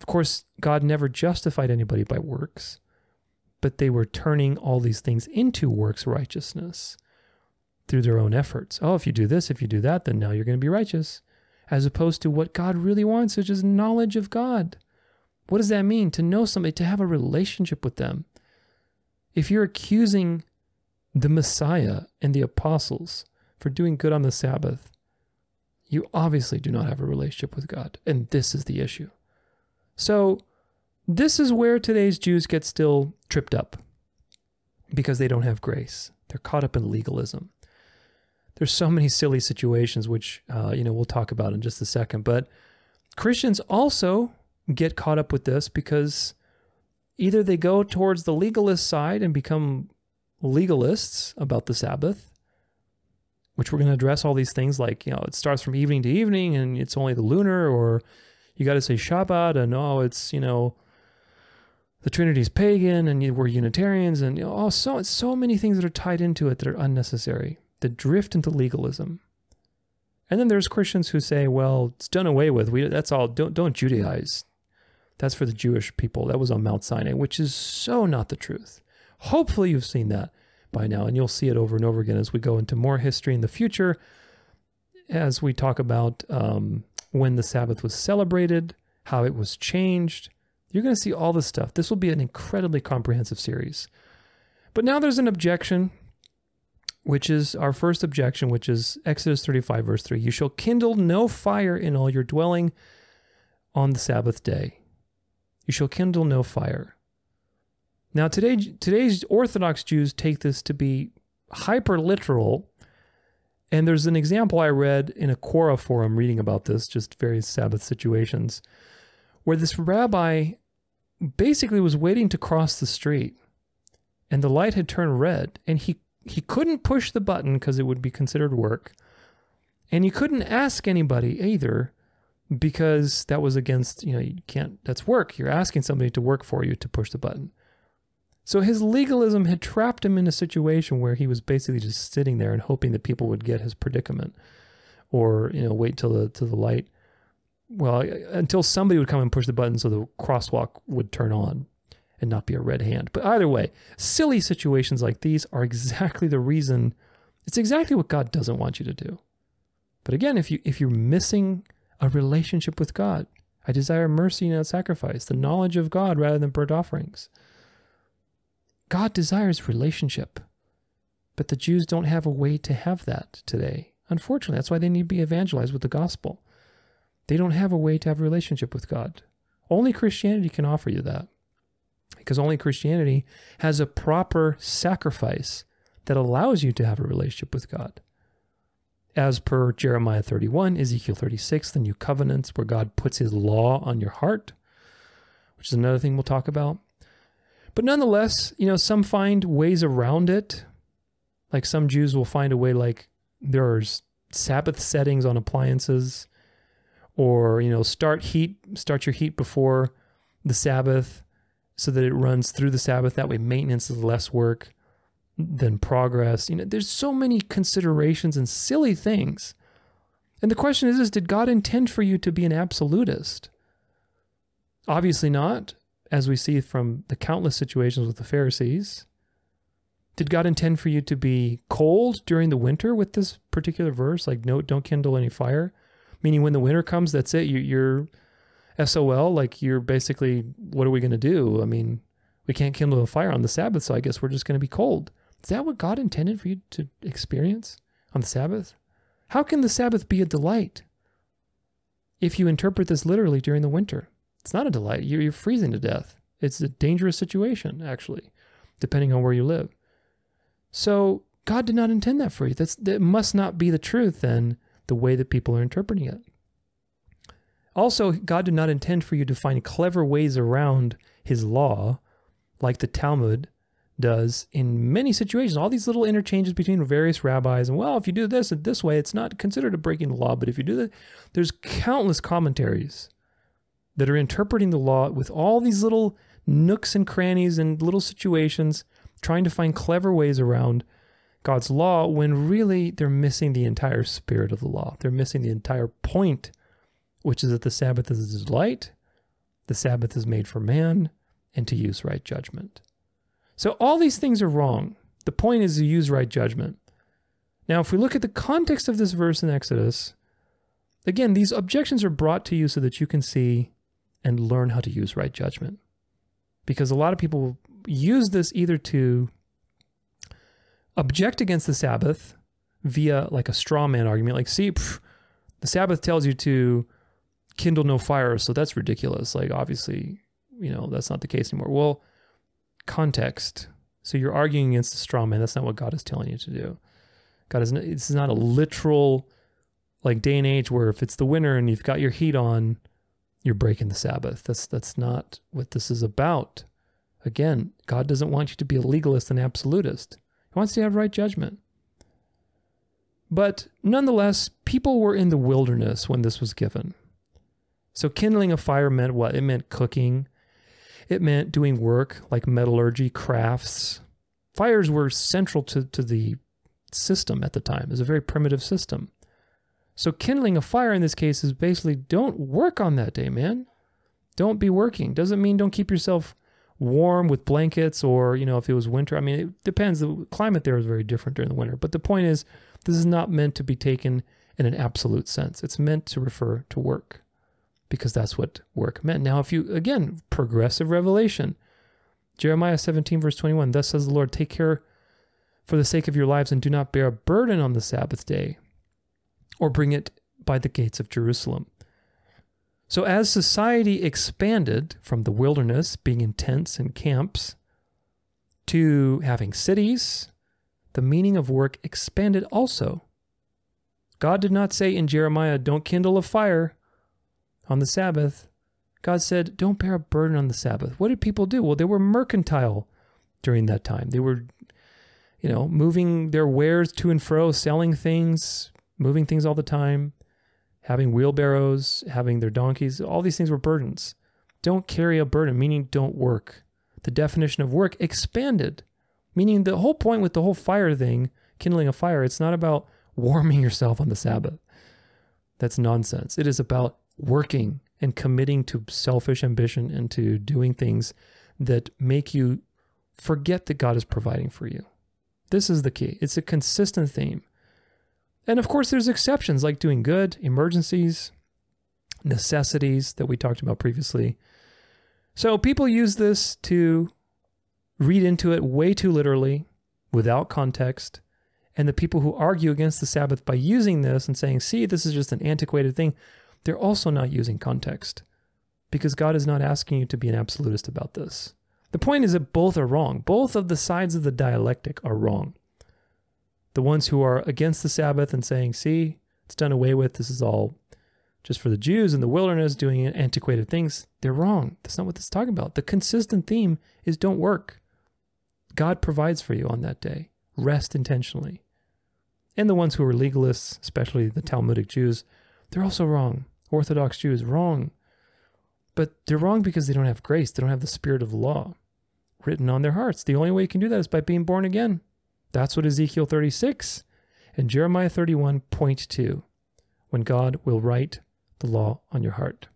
Of course, God never justified anybody by works, but they were turning all these things into works righteousness through their own efforts. Oh, if you do this, if you do that, then now you're going to be righteous. As opposed to what God really wants, which is knowledge of God. What does that mean? To know somebody, to have a relationship with them. If you're accusing the Messiah and the apostles for doing good on the Sabbath, you obviously do not have a relationship with God. And this is the issue. So, this is where today's Jews get still tripped up because they don't have grace. They're caught up in legalism. There's so many silly situations, which, uh, you know, we'll talk about in just a second. But Christians also get caught up with this because either they go towards the legalist side and become legalists about the Sabbath, which we're going to address all these things like, you know, it starts from evening to evening and it's only the lunar, or you got to say Shabbat and oh, it's, you know, the Trinity's pagan and we're Unitarians and you know, oh, so, so many things that are tied into it that are unnecessary, that drift into legalism. And then there's Christians who say, well, it's done away with. We, that's all. Don't, don't Judaize. That's for the Jewish people. That was on Mount Sinai, which is so not the truth. Hopefully, you've seen that by now, and you'll see it over and over again as we go into more history in the future, as we talk about um, when the Sabbath was celebrated, how it was changed. You're going to see all this stuff. This will be an incredibly comprehensive series. But now there's an objection, which is our first objection, which is Exodus 35, verse 3. You shall kindle no fire in all your dwelling on the Sabbath day. You shall kindle no fire. Now, today, today's Orthodox Jews take this to be hyper literal. And there's an example I read in a Quora forum reading about this, just various Sabbath situations, where this rabbi basically was waiting to cross the street and the light had turned red and he, he couldn't push the button because it would be considered work. And he couldn't ask anybody either because that was against, you know, you can't, that's work. You're asking somebody to work for you to push the button. So his legalism had trapped him in a situation where he was basically just sitting there and hoping that people would get his predicament or, you know, wait till the, till the light, well, uh, until somebody would come and push the button so the crosswalk would turn on and not be a red hand. But either way, silly situations like these are exactly the reason, it's exactly what God doesn't want you to do. But again, if you if you're missing a relationship with God. I desire mercy, not sacrifice, the knowledge of God rather than burnt offerings. God desires relationship, but the Jews don't have a way to have that today. Unfortunately, that's why they need to be evangelized with the gospel. They don't have a way to have a relationship with God. Only Christianity can offer you that. Because only Christianity has a proper sacrifice that allows you to have a relationship with God as per Jeremiah 31, Ezekiel 36, the new covenants where God puts his law on your heart, which is another thing we'll talk about. But nonetheless, you know, some find ways around it. Like some Jews will find a way like there's Sabbath settings on appliances or, you know, start heat, start your heat before the Sabbath so that it runs through the Sabbath. That way maintenance is less work than progress. You know, there's so many considerations and silly things. And the question is, is did God intend for you to be an absolutist? Obviously not, as we see from the countless situations with the Pharisees. Did God intend for you to be cold during the winter with this particular verse? Like, no, don't kindle any fire. Meaning, when the winter comes, that's it. You, you're SOL. Like, you're basically, what are we going to do? I mean, we can't kindle a fire on the Sabbath, so I guess we're just going to be cold. Is that what God intended for you to experience on the Sabbath? How can the Sabbath be a delight if you interpret this literally during the winter? It's not a delight. You're, you're freezing to death. It's a dangerous situation, actually, depending on where you live. So God did not intend that for you. That's, that must not be the truth, then, the way that people are interpreting it. Also, God did not intend for you to find clever ways around his law, like the Talmud does in many situations. All these little interchanges between various rabbis, and well, if you do this and this way, it's not considered a breaking the law. But if you do that, there's countless commentaries that are interpreting the law with all these little nooks and crannies and little situations, trying to find clever ways around God's law when really they're missing the entire spirit of the law. They're missing the entire point, which is that the Sabbath is a delight, the Sabbath is made for man, and to use right judgment. So all these things are wrong. The point is to use right judgment. Now, if we look at the context of this verse in Exodus, again, these objections are brought to you so that you can see and learn how to use right judgment. Because a lot of people use this either to object against the Sabbath via like a straw man argument, like, see, pff, the Sabbath tells you to kindle no fire, so that's ridiculous. Like, obviously, you know, that's not the case anymore. Well, context. So you're arguing against the straw man. That's not what God is telling you to do. God is. This is not a literal, like day and age where if it's the winter and you've got your heat on, you're breaking the Sabbath. That's that's not what this is about. Again, God doesn't want you to be a legalist and absolutist. He wants to have right judgment. But nonetheless, people were in the wilderness when this was given. So kindling a fire meant what? It meant cooking. It meant doing work like metallurgy, crafts. Fires were central to, to the system at the time. It was a very primitive system. So kindling a fire in this case is basically don't work on that day, man. Don't be working. Doesn't mean don't keep yourself warm with blankets or, you know, if it was winter. I mean, it depends. The climate there is very different during the winter. But the point is, this is not meant to be taken in an absolute sense. It's meant to refer to work because that's what work meant. Now, if you, again, progressive revelation, Jeremiah 17, verse 21, thus says the Lord, take care for the sake of your lives and do not bear a burden on the Sabbath day or bring it by the gates of Jerusalem. So, as society expanded from the wilderness, being in tents and camps, to having cities, the meaning of work expanded also. God did not say in Jeremiah, Don't kindle a fire on the Sabbath. God said, Don't bear a burden on the Sabbath. What did people do? Well, they were mercantile during that time. They were, you know, moving their wares to and fro, selling things, moving things all the time having wheelbarrows, having their donkeys, all these things were burdens. Don't carry a burden, meaning don't work. The definition of work expanded, meaning the whole point with the whole fire thing, kindling a fire, it's not about warming yourself on the Sabbath. That's nonsense. It is about working and committing to selfish ambition and to doing things that make you forget that God is providing for you. This is the key. It's a consistent theme. And of course, there's exceptions like doing good, emergencies, necessities that we talked about previously. So people use this to read into it way too literally without context. And the people who argue against the Sabbath by using this and saying, see, this is just an antiquated thing, they're also not using context because God is not asking you to be an absolutist about this. The point is that both are wrong. Both of the sides of the dialectic are wrong the ones who are against the Sabbath and saying, see, it's done away with, this is all just for the Jews in the wilderness doing antiquated things, they're wrong. That's not what this is talking about. The consistent theme is don't work. God provides for you on that day. Rest intentionally. And the ones who are legalists, especially the Talmudic Jews, they're also wrong. Orthodox Jews, wrong. But they're wrong because they don't have grace. They don't have the spirit of law written on their hearts. The only way you can do that is by being born again. That's what Ezekiel 36 and Jeremiah 31 point to when God will write the law on your heart.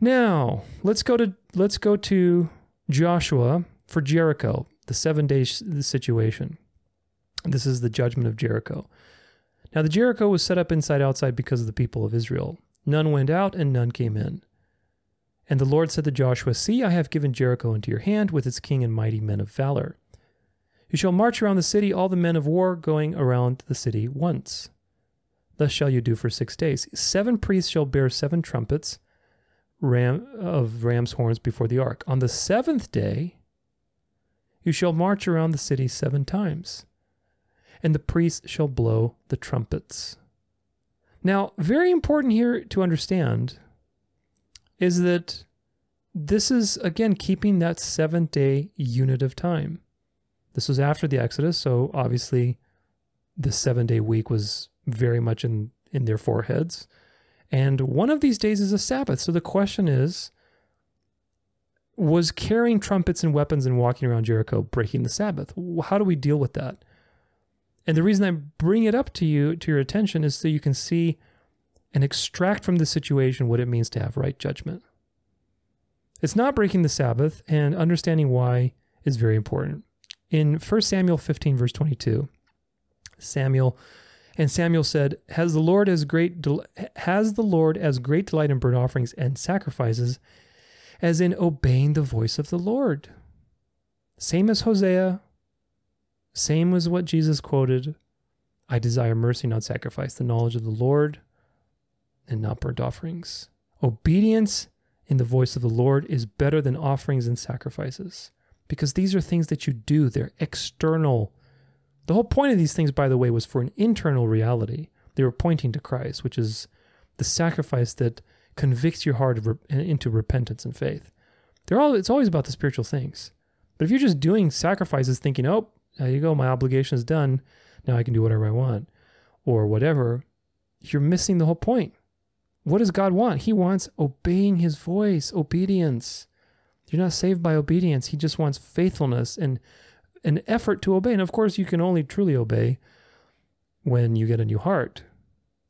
Now, let's go to let's go to Joshua for Jericho, the 7-day situation. This is the judgment of Jericho. Now, the Jericho was set up inside outside because of the people of Israel. None went out and none came in. And the Lord said to Joshua, See, I have given Jericho into your hand with its king and mighty men of valor. You shall march around the city, all the men of war going around the city once. Thus shall you do for six days. Seven priests shall bear seven trumpets ram, of ram's horns before the ark. On the seventh day, you shall march around the city seven times, and the priests shall blow the trumpets. Now, very important here to understand is that this is, again, keeping that seventh day unit of time. This was after the Exodus, so obviously the seven day week was very much in, in their foreheads. And one of these days is a Sabbath. So the question is was carrying trumpets and weapons and walking around Jericho breaking the Sabbath? How do we deal with that? And the reason I bring it up to you, to your attention, is so you can see and extract from the situation what it means to have right judgment. It's not breaking the Sabbath, and understanding why is very important. In 1 Samuel 15, verse 22, Samuel and Samuel said, "Has the Lord as great del- has the Lord as great delight in burnt offerings and sacrifices as in obeying the voice of the Lord?" Same as Hosea, same as what Jesus quoted. I desire mercy, not sacrifice, the knowledge of the Lord, and not burnt offerings. Obedience in the voice of the Lord is better than offerings and sacrifices because these are things that you do, they're external. The whole point of these things, by the way, was for an internal reality. They were pointing to Christ, which is the sacrifice that convicts your heart into repentance and faith. They're all, it's always about the spiritual things. But if you're just doing sacrifices thinking, oh, there you go, my obligation is done, now I can do whatever I want, or whatever, you're missing the whole point. What does God want? He wants obeying his voice, obedience. You're not saved by obedience. He just wants faithfulness and an effort to obey. And of course, you can only truly obey when you get a new heart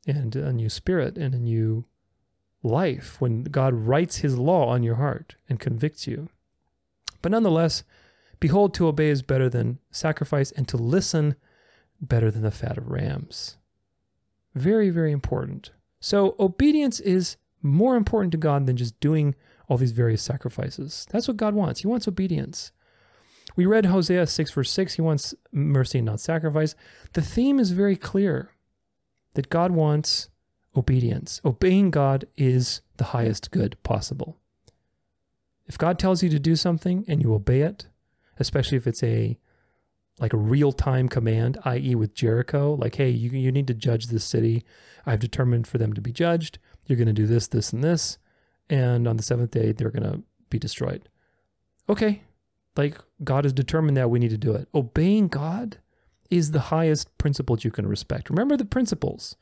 and a new spirit and a new life, when God writes his law on your heart and convicts you. But nonetheless, behold, to obey is better than sacrifice, and to listen better than the fat of rams. Very, very important. So obedience is more important to God than just doing all these various sacrifices. That's what God wants. He wants obedience. We read Hosea 6, verse 6. He wants mercy not sacrifice. The theme is very clear that God wants obedience. Obeying God is the highest good possible. If God tells you to do something and you obey it, especially if it's a like a real time command, i.e., with Jericho, like, hey, you, you need to judge this city. I've determined for them to be judged. You're going to do this, this, and this. And on the seventh day, they're going to be destroyed. Okay. Like, God has determined that we need to do it. Obeying God is the highest principle you can respect. Remember the principles.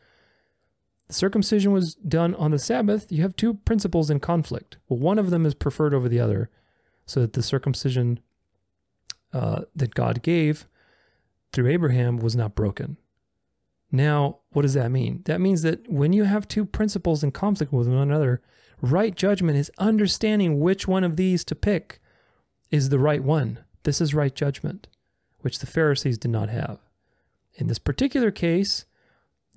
The circumcision was done on the Sabbath. You have two principles in conflict. Well, one of them is preferred over the other, so that the circumcision uh, that God gave through Abraham was not broken. Now, what does that mean? That means that when you have two principles in conflict with one another, right judgment is understanding which one of these to pick is the right one. This is right judgment, which the Pharisees did not have. In this particular case,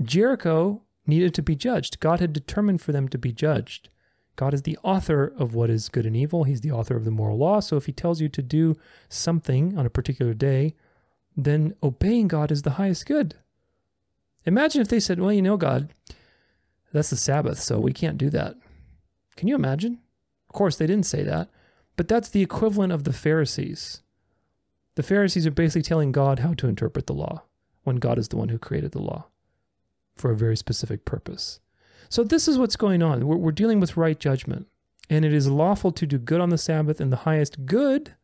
Jericho needed to be judged. God had determined for them to be judged. God is the author of what is good and evil. He's the author of the moral law. So if he tells you to do something on a particular day, then obeying God is the highest good. Imagine if they said, Well, you know, God, that's the Sabbath, so we can't do that. Can you imagine? Of course, they didn't say that, but that's the equivalent of the Pharisees. The Pharisees are basically telling God how to interpret the law when God is the one who created the law for a very specific purpose. So this is what's going on. We're, we're dealing with right judgment. And it is lawful to do good on the Sabbath, and the highest good,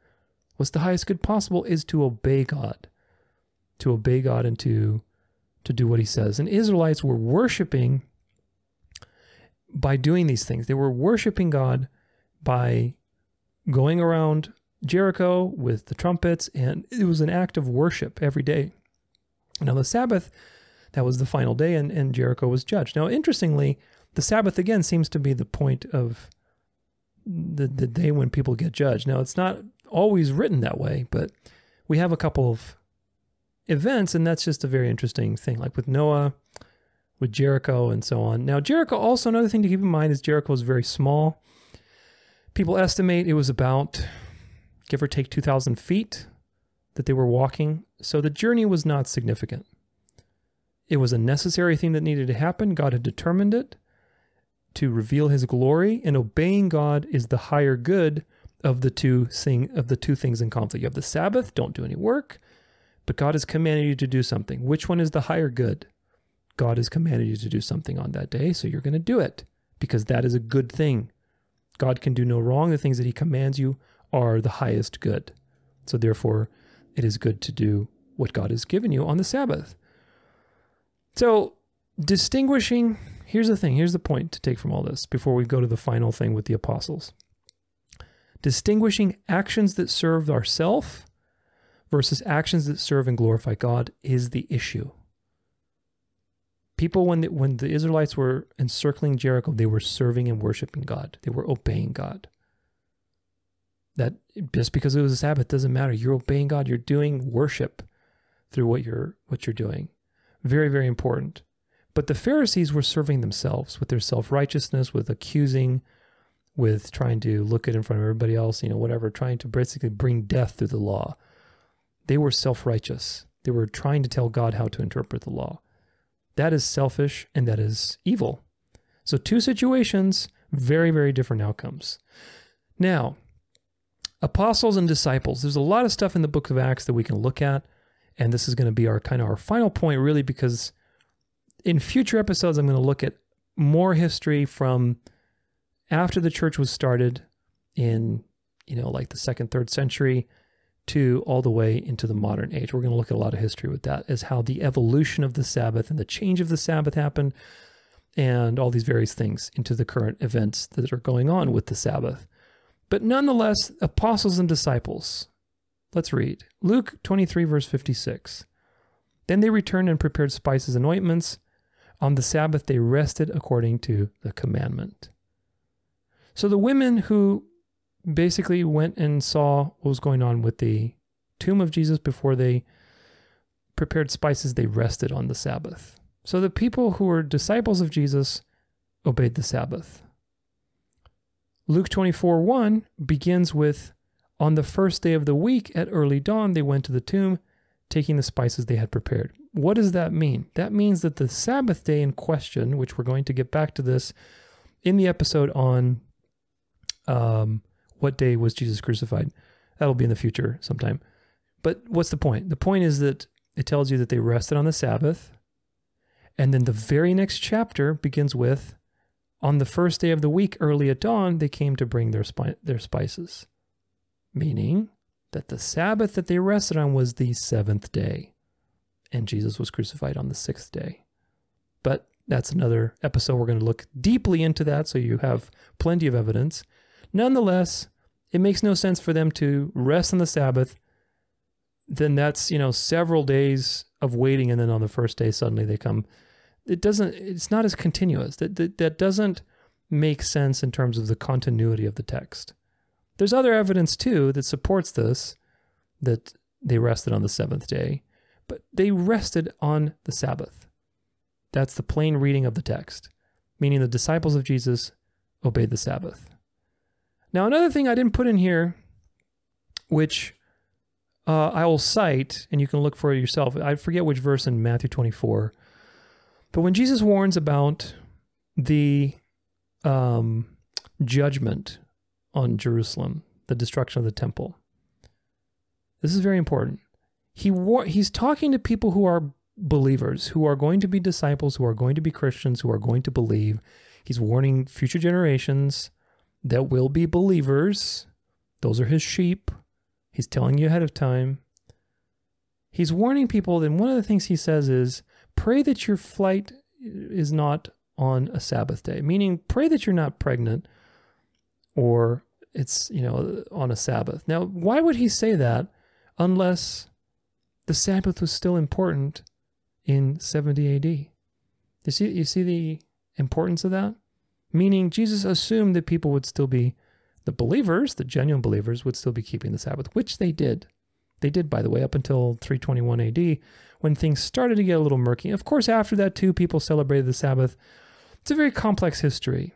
what's the highest good possible, is to obey God. To obey God and to, to do what he says. And Israelites were worshiping by doing these things. They were worshiping God by going around Jericho with the trumpets, and it was an act of worship every day. Now, the Sabbath that was the final day, and, and Jericho was judged. Now, interestingly, the Sabbath again seems to be the point of the, the day when people get judged. Now, it's not always written that way, but we have a couple of events, and that's just a very interesting thing, like with Noah, with Jericho, and so on. Now, Jericho, also another thing to keep in mind is Jericho is very small. People estimate it was about, give or take, 2,000 feet that they were walking. So the journey was not significant. It was a necessary thing that needed to happen. God had determined it to reveal his glory, and obeying God is the higher good of the two thing of the two things in conflict. You have the Sabbath, don't do any work, but God has commanded you to do something. Which one is the higher good? God has commanded you to do something on that day, so you're going to do it because that is a good thing. God can do no wrong. The things that he commands you are the highest good. So therefore, it is good to do what God has given you on the Sabbath. So, distinguishing, here's the thing, here's the point to take from all this before we go to the final thing with the apostles. Distinguishing actions that serve ourself versus actions that serve and glorify God is the issue. People, when the, when the Israelites were encircling Jericho, they were serving and worshiping God. They were obeying God. That just because it was a Sabbath doesn't matter. You're obeying God. You're doing worship through what you're what you're doing. Very, very important. But the Pharisees were serving themselves with their self righteousness, with accusing, with trying to look at in front of everybody else, you know, whatever, trying to basically bring death through the law. They were self righteous. They were trying to tell God how to interpret the law. That is selfish and that is evil. So, two situations, very, very different outcomes. Now, apostles and disciples. There's a lot of stuff in the book of Acts that we can look at. And this is going to be our kind of our final point, really, because in future episodes, I'm going to look at more history from after the church was started in, you know, like the second, third century to all the way into the modern age. We're going to look at a lot of history with that as how the evolution of the Sabbath and the change of the Sabbath happened and all these various things into the current events that are going on with the Sabbath. But nonetheless, apostles and disciples. Let's read Luke 23, verse 56. Then they returned and prepared spices and ointments. On the Sabbath, they rested according to the commandment. So the women who basically went and saw what was going on with the tomb of Jesus before they prepared spices, they rested on the Sabbath. So the people who were disciples of Jesus obeyed the Sabbath. Luke 24 1 begins with On the first day of the week at early dawn, they went to the tomb, taking the spices they had prepared. What does that mean? That means that the Sabbath day in question, which we're going to get back to this in the episode on um, what day was Jesus crucified? That'll be in the future sometime. But what's the point? The point is that it tells you that they rested on the Sabbath. And then the very next chapter begins with On the first day of the week, early at dawn, they came to bring their, spi- their spices. Meaning that the Sabbath that they rested on was the seventh day. And Jesus was crucified on the sixth day. But that's another episode. We're going to look deeply into that so you have plenty of evidence. Nonetheless, it makes no sense for them to rest on the Sabbath. Then that's, you know, several days of waiting. And then on the first day, suddenly they come. It doesn't, it's not as continuous. That, that, that doesn't make sense in terms of the continuity of the text. There's other evidence too that supports this, that they rested on the seventh day, but they rested on the Sabbath. That's the plain reading of the text, meaning the disciples of Jesus obeyed the Sabbath. Now, another thing I didn't put in here, which uh, I will cite, and you can look for it yourself. I forget which verse in Matthew 24. But when Jesus warns about the um, judgment on Jerusalem, the destruction of the temple, this is very important. He war- he's talking to people who are believers, who are going to be disciples, who are going to be Christians, who are going to believe. He's warning future generations that will be believers. Those are his sheep. He's telling you ahead of time. He's warning people, and one of the things he says is pray that your flight is not on a Sabbath day, meaning pray that you're not pregnant or it's, you know, on a Sabbath. Now, why would he say that unless the Sabbath was still important in 70 AD? You see, you see the importance of that? Meaning Jesus assumed that people would still be, the believers, the genuine believers, would still be keeping the Sabbath, which they did. They did, by the way, up until 321 AD, when things started to get a little murky. Of course, after that, too, people celebrated the Sabbath. It's a very complex history.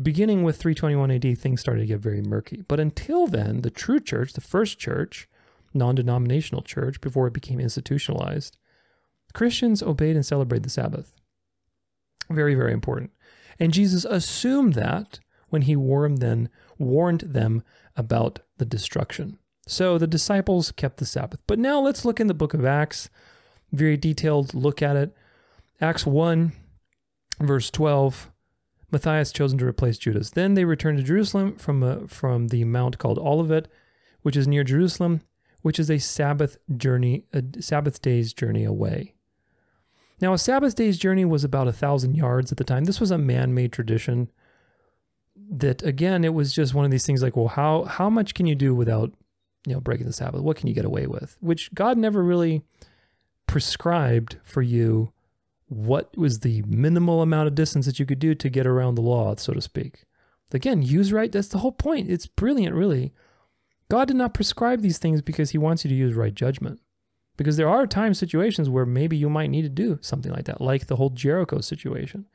Beginning with 321 AD, things started to get very murky. But until then, the true church, the first church, non denominational church, before it became institutionalized, Christians obeyed and celebrated the Sabbath. Very, very important. And Jesus assumed that when he warned them, warned them about the destruction. So the disciples kept the Sabbath. But now let's look in the book of Acts, very detailed look at it. Acts 1, verse 12. Matthias chosen to replace Judas. Then they returned to Jerusalem from, a, from the mount called Olivet, which is near Jerusalem, which is a Sabbath journey, a Sabbath day's journey away. Now, a Sabbath day's journey was about a thousand yards at the time. This was a man made tradition that, again, it was just one of these things like, well, how, how much can you do without you know, breaking the Sabbath? What can you get away with? Which God never really prescribed for you what was the minimal amount of distance that you could do to get around the law, so to speak. Again, use right, that's the whole point. It's brilliant, really. God did not prescribe these things because he wants you to use right judgment. Because there are times, situations where maybe you might need to do something like that, like the whole Jericho situation,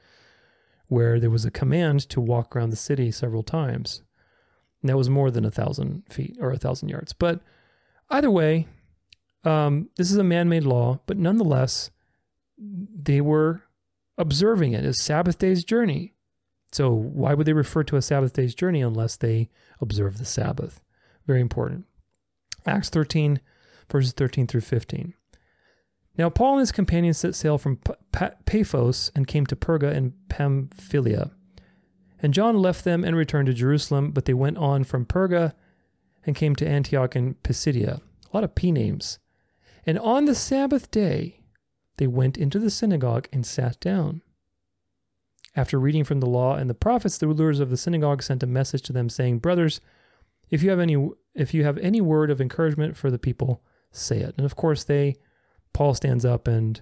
where there was a command to walk around the city several times. And that was more than a thousand feet or a thousand yards. But either way, um, this is a man made law, but nonetheless, they were observing it as Sabbath day's journey. So, why would they refer to a Sabbath day's journey unless they observe the Sabbath? Very important. Acts 13, verses 13 through 15. Now, Paul and his companions set sail from Paphos and came to Perga in Pamphylia. And John left them and returned to Jerusalem, but they went on from Perga and came to Antioch in Pisidia. A lot of P names. And on the Sabbath day, they went into the synagogue and sat down. After reading from the law and the prophets, the rulers of the synagogue sent a message to them saying, "Brothers, if you have any if you have any word of encouragement for the people, say it." And of course, they Paul stands up and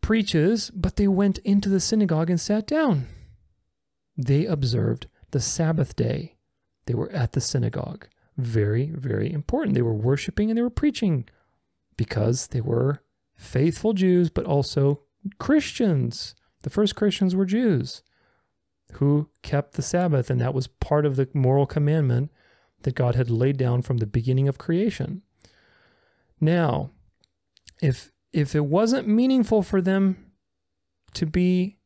preaches, but they went into the synagogue and sat down. They observed the Sabbath day. They were at the synagogue. Very, very important. They were worshiping and they were preaching because they were faithful Jews, but also Christians. The first Christians were Jews who kept the Sabbath, and that was part of the moral commandment that God had laid down from the beginning of creation. Now, if if it wasn't meaningful for them to be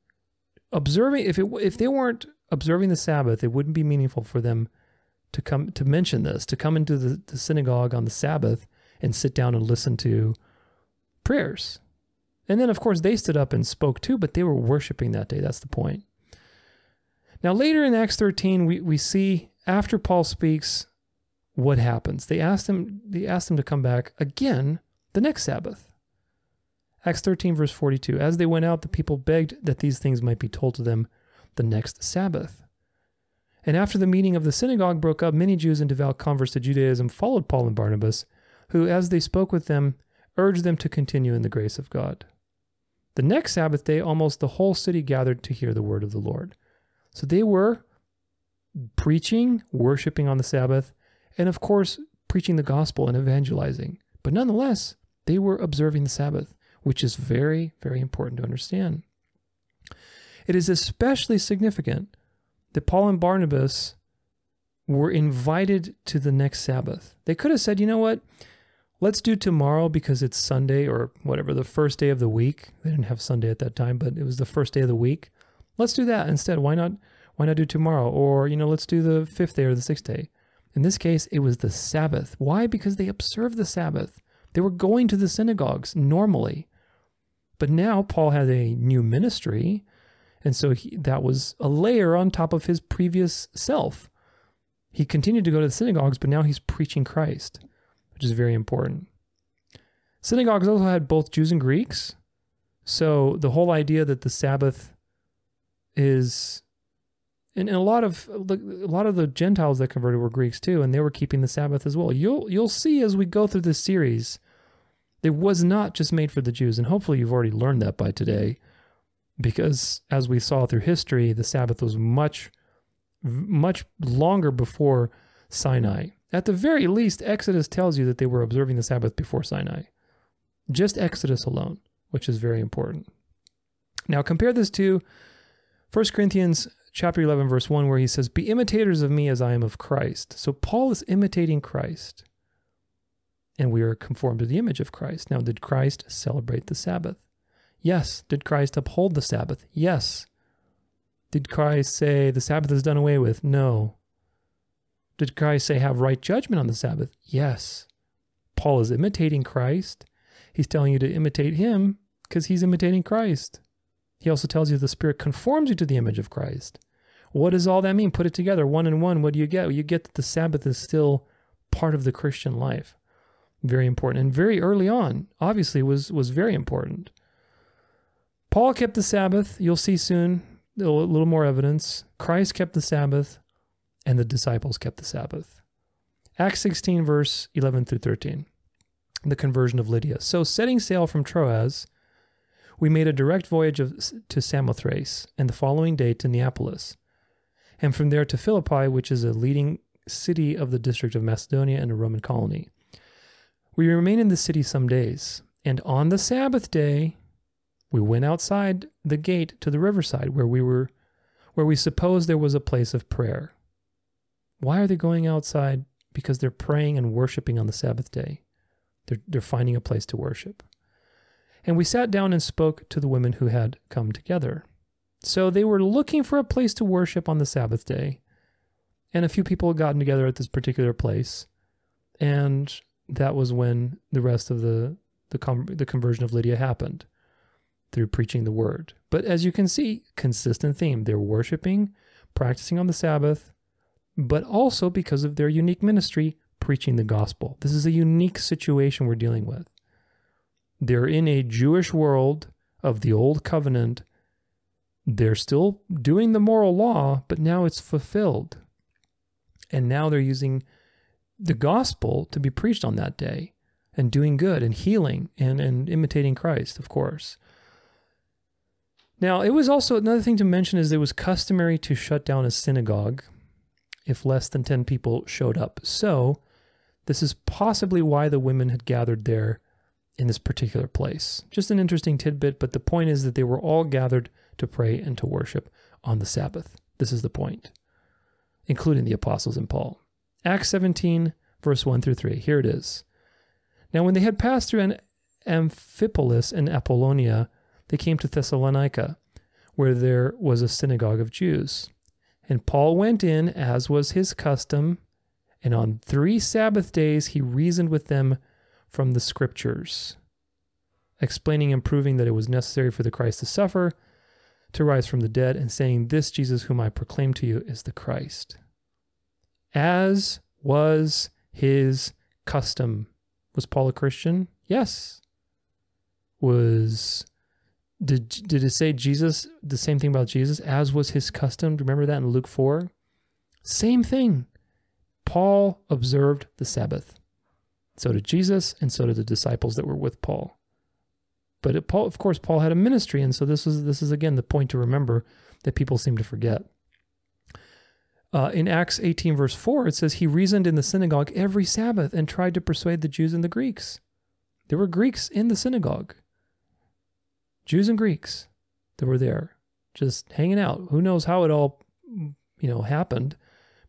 observing, if it if they weren't observing the Sabbath, it wouldn't be meaningful for them to come to mention this, to come into the, the synagogue on the Sabbath and sit down and listen to prayers. And then, of course, they stood up and spoke too, but they were worshiping that day. That's the point. Now, later in Acts 13, we, we see after Paul speaks, what happens. They asked him, they asked him to come back again the next Sabbath. Acts 13, verse 42. As they went out, the people begged that these things might be told to them the next Sabbath. And after the meeting of the synagogue broke up, many Jews and devout converts to Judaism followed Paul and Barnabas, who, as they spoke with them, urged them to continue in the grace of God. The next Sabbath day, almost the whole city gathered to hear the word of the Lord. So they were preaching, worshiping on the Sabbath, and of course, preaching the gospel and evangelizing. But nonetheless, they were observing the Sabbath, which is very, very important to understand. It is especially significant that Paul and Barnabas were invited to the next Sabbath. They could have said, you know what? let's do tomorrow because it's Sunday or whatever, the first day of the week. They didn't have Sunday at that time, but it was the first day of the week. Let's do that instead. Why not why not do tomorrow? Or, you know, let's do the fifth day or the sixth day. In this case, it was the Sabbath. Why? Because they observed the Sabbath. They were going to the synagogues normally. But now Paul had a new ministry, and so he, that was a layer on top of his previous self. He continued to go to the synagogues, but now he's preaching Christ which is very important. Synagogues also had both Jews and Greeks. So the whole idea that the Sabbath is and, a lot of a lot of the Gentiles that converted were Greeks too, and they were keeping the Sabbath as well. You'll you'll see as we go through this series, it was not just made for the Jews, and hopefully you've already learned that by today, because as we saw through history, the Sabbath was much much longer before Sinai. At the very least, Exodus tells you that they were observing the Sabbath before Sinai. Just Exodus alone, which is very important. Now compare this to 1 Corinthians chapter 11 verse 1 where he says, "Be imitators of me as I am of Christ." So Paul is imitating Christ. And we are conformed to the image of Christ. Now, did Christ celebrate the Sabbath? Yes. Did Christ uphold the Sabbath? Yes. Did Christ say the Sabbath is done away with? No. Did Christ say have right judgment on the Sabbath? Yes. Paul is imitating Christ. He's telling you to imitate him because he's imitating Christ. He also tells you the Spirit conforms you to the image of Christ. What does all that mean? Put it together, one and one. What do you get? You get that the Sabbath is still part of the Christian life. Very important. And very early on, obviously, was, was very important. Paul kept the Sabbath. You'll see soon a little more evidence. Christ kept the Sabbath and the disciples kept the Sabbath. Acts 16, verse 11 through 13, the conversion of Lydia. So, setting sail from Troas, we made a direct voyage of, to Samothrace, and the following day to Neapolis, and from there to Philippi, which is a leading city of the district of Macedonia and a Roman colony. We remained in the city some days, and on the Sabbath day, we went outside the gate to the riverside where we were where we supposed there was a place of prayer. Why are they going outside? Because they're praying and worshiping on the Sabbath day. They're, they're finding a place to worship. And we sat down and spoke to the women who had come together. So they were looking for a place to worship on the Sabbath day. And a few people had gotten together at this particular place. And that was when the rest of the, the, com- the conversion of Lydia happened through preaching the word. But as you can see, consistent theme. They're worshiping, practicing on the Sabbath, but also because of their unique ministry, preaching the gospel. This is a unique situation we're dealing with. They're in a Jewish world of the old covenant. They're still doing the moral law, but now it's fulfilled. And now they're using the gospel to be preached on that day and doing good and healing and, and imitating Christ, of course. Now, it was also another thing to mention is it was customary to shut down a synagogue if less than 10 people showed up. So, this is possibly why the women had gathered there in this particular place. Just an interesting tidbit, but the point is that they were all gathered to pray and to worship on the Sabbath. This is the point, including the apostles and Paul. Acts 17, verse 1 through 3. Here it is. Now, when they had passed through an Amphipolis and Apollonia, they came to Thessalonica, where there was a synagogue of Jews. And Paul went in, as was his custom, and on three Sabbath days he reasoned with them from the Scriptures, explaining and proving that it was necessary for the Christ to suffer, to rise from the dead, and saying, This Jesus whom I proclaim to you is the Christ. As was his custom. Was Paul a Christian? Yes. Was did did it say Jesus the same thing about Jesus as was his custom? Remember that in Luke 4? Same thing. Paul observed the Sabbath. So did Jesus and so did the disciples that were with Paul. But it, Paul of course Paul had a ministry and so this is this is again the point to remember that people seem to forget. Uh, in Acts 18, verse 4, it says, He reasoned in the synagogue every Sabbath and tried to persuade the Jews and the Greeks. There were Greeks in the synagogue. Jews and Greeks that were there, just hanging out. Who knows how it all, you know, happened,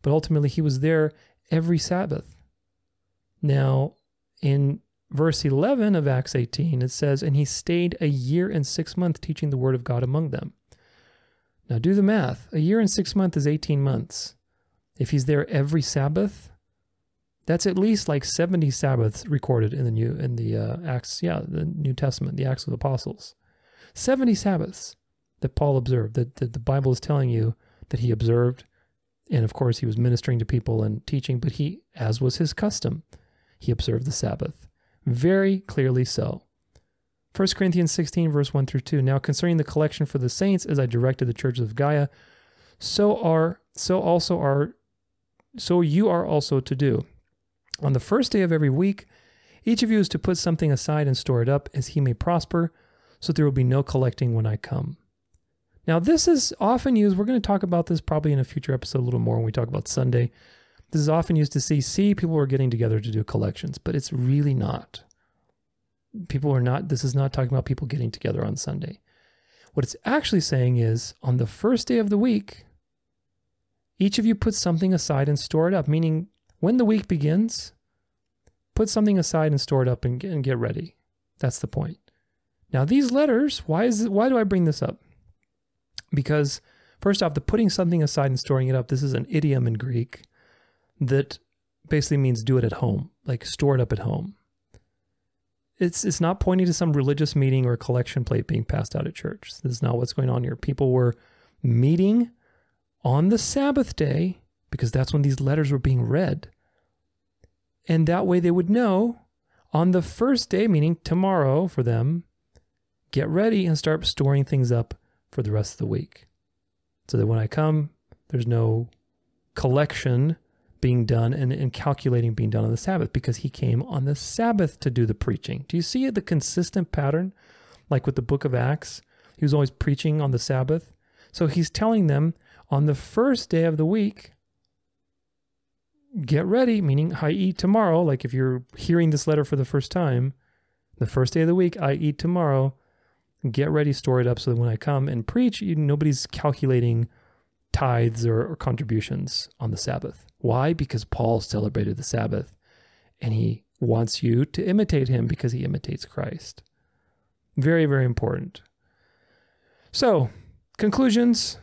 but ultimately he was there every Sabbath. Now, in verse 11 of Acts 18, it says, And he stayed a year and six months teaching the word of God among them. Now, do the math. A year and six months is 18 months. If he's there every Sabbath, that's at least like 70 Sabbaths recorded in the new in the uh, Acts, yeah, the New Testament, the Acts of the Apostles. 70 Sabbaths that Paul observed, that, that the Bible is telling you that he observed. And of course, he was ministering to people and teaching, but he, as was his custom, he observed the Sabbath. Very clearly so. 1 Corinthians 16, verse 1 through 2. Now concerning the collection for the saints, as I directed the churches of Gaia, so are so also are so you are also to do. On the first day of every week, each of you is to put something aside and store it up as he may prosper, so there will be no collecting when I come. Now, this is often used, we're going to talk about this probably in a future episode a little more when we talk about Sunday. This is often used to see, see, people are getting together to do collections, but it's really not. People are not, this is not talking about people getting together on Sunday. What it's actually saying is on the first day of the week, each of you put something aside and store it up, meaning when the week begins, put something aside and store it up and get, and get ready. That's the point. Now, these letters, why is why do I bring this up? Because first off, the putting something aside and storing it up, this is an idiom in Greek that basically means do it at home, like store it up at home. It's it's not pointing to some religious meeting or collection plate being passed out at church. This is not what's going on here. People were meeting on the Sabbath day because that's when these letters were being read. And that way they would know on the first day, meaning tomorrow for them, get ready and start storing things up for the rest of the week. So that when I come, there's no collection being done and, and calculating being done on the Sabbath because he came on the Sabbath to do the preaching. Do you see the consistent pattern? Like with the book of Acts, he was always preaching on the Sabbath. So he's telling them on the first day of the week, get ready, meaning I eat tomorrow. Like if you're hearing this letter for the first time, the first day of the week, I eat tomorrow. Get ready, store it up so that when I come and preach, you, nobody's calculating tithes or, or contributions on the Sabbath. Why? Because Paul celebrated the Sabbath and he wants you to imitate him because he imitates Christ. Very, very important. So, conclusions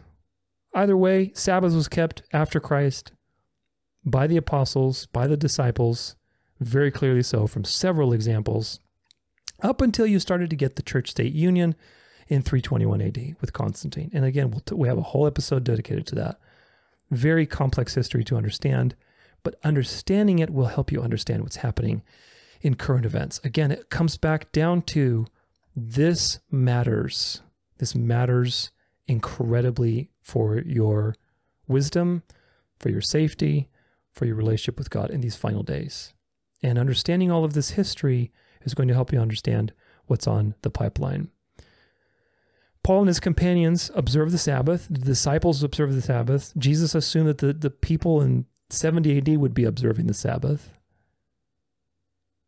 either way, Sabbath was kept after Christ by the apostles, by the disciples, very clearly so from several examples, up until you started to get the church state union in 321 AD with Constantine. And again, we'll t- we have a whole episode dedicated to that. Very complex history to understand, but understanding it will help you understand what's happening in current events. Again, it comes back down to this matters. This matters incredibly for your wisdom, for your safety, for your relationship with God in these final days. And understanding all of this history is going to help you understand what's on the pipeline. Paul and his companions observe the Sabbath. The disciples observe the Sabbath. Jesus assumed that the, the people in 70 AD would be observing the Sabbath.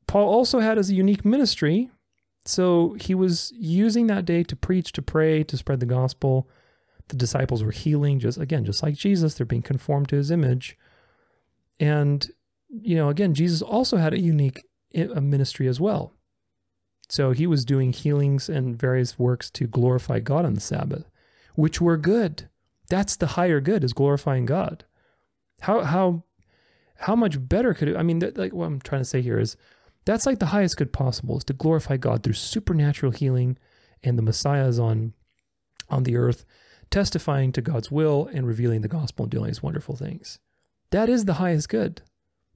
Paul also had his unique ministry. So he was using that day to preach, to pray, to spread the gospel. The disciples were healing, just again, just like Jesus, they're being conformed to his image. And, you know, again, Jesus also had a unique ministry as well. So he was doing healings and various works to glorify God on the Sabbath, which were good. That's the higher good is glorifying God. How how how much better could it? I mean, like what I'm trying to say here is that's like the highest good possible is to glorify God through supernatural healing, and the Messiah is on on the earth, testifying to God's will and revealing the gospel and doing these wonderful things. That is the highest good.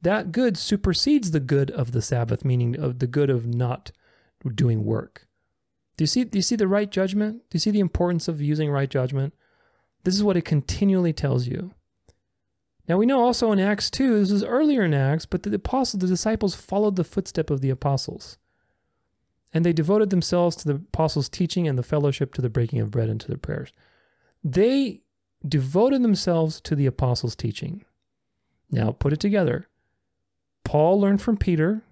That good supersedes the good of the Sabbath, meaning of the good of not doing work. Do you see do you see the right judgment? Do you see the importance of using right judgment? This is what it continually tells you. Now we know also in Acts 2, this was earlier in Acts, but the apostles, the disciples followed the footstep of the apostles. And they devoted themselves to the apostles' teaching and the fellowship to the breaking of bread and to the prayers. They devoted themselves to the apostles' teaching. Now put it together. Paul learned from Peter,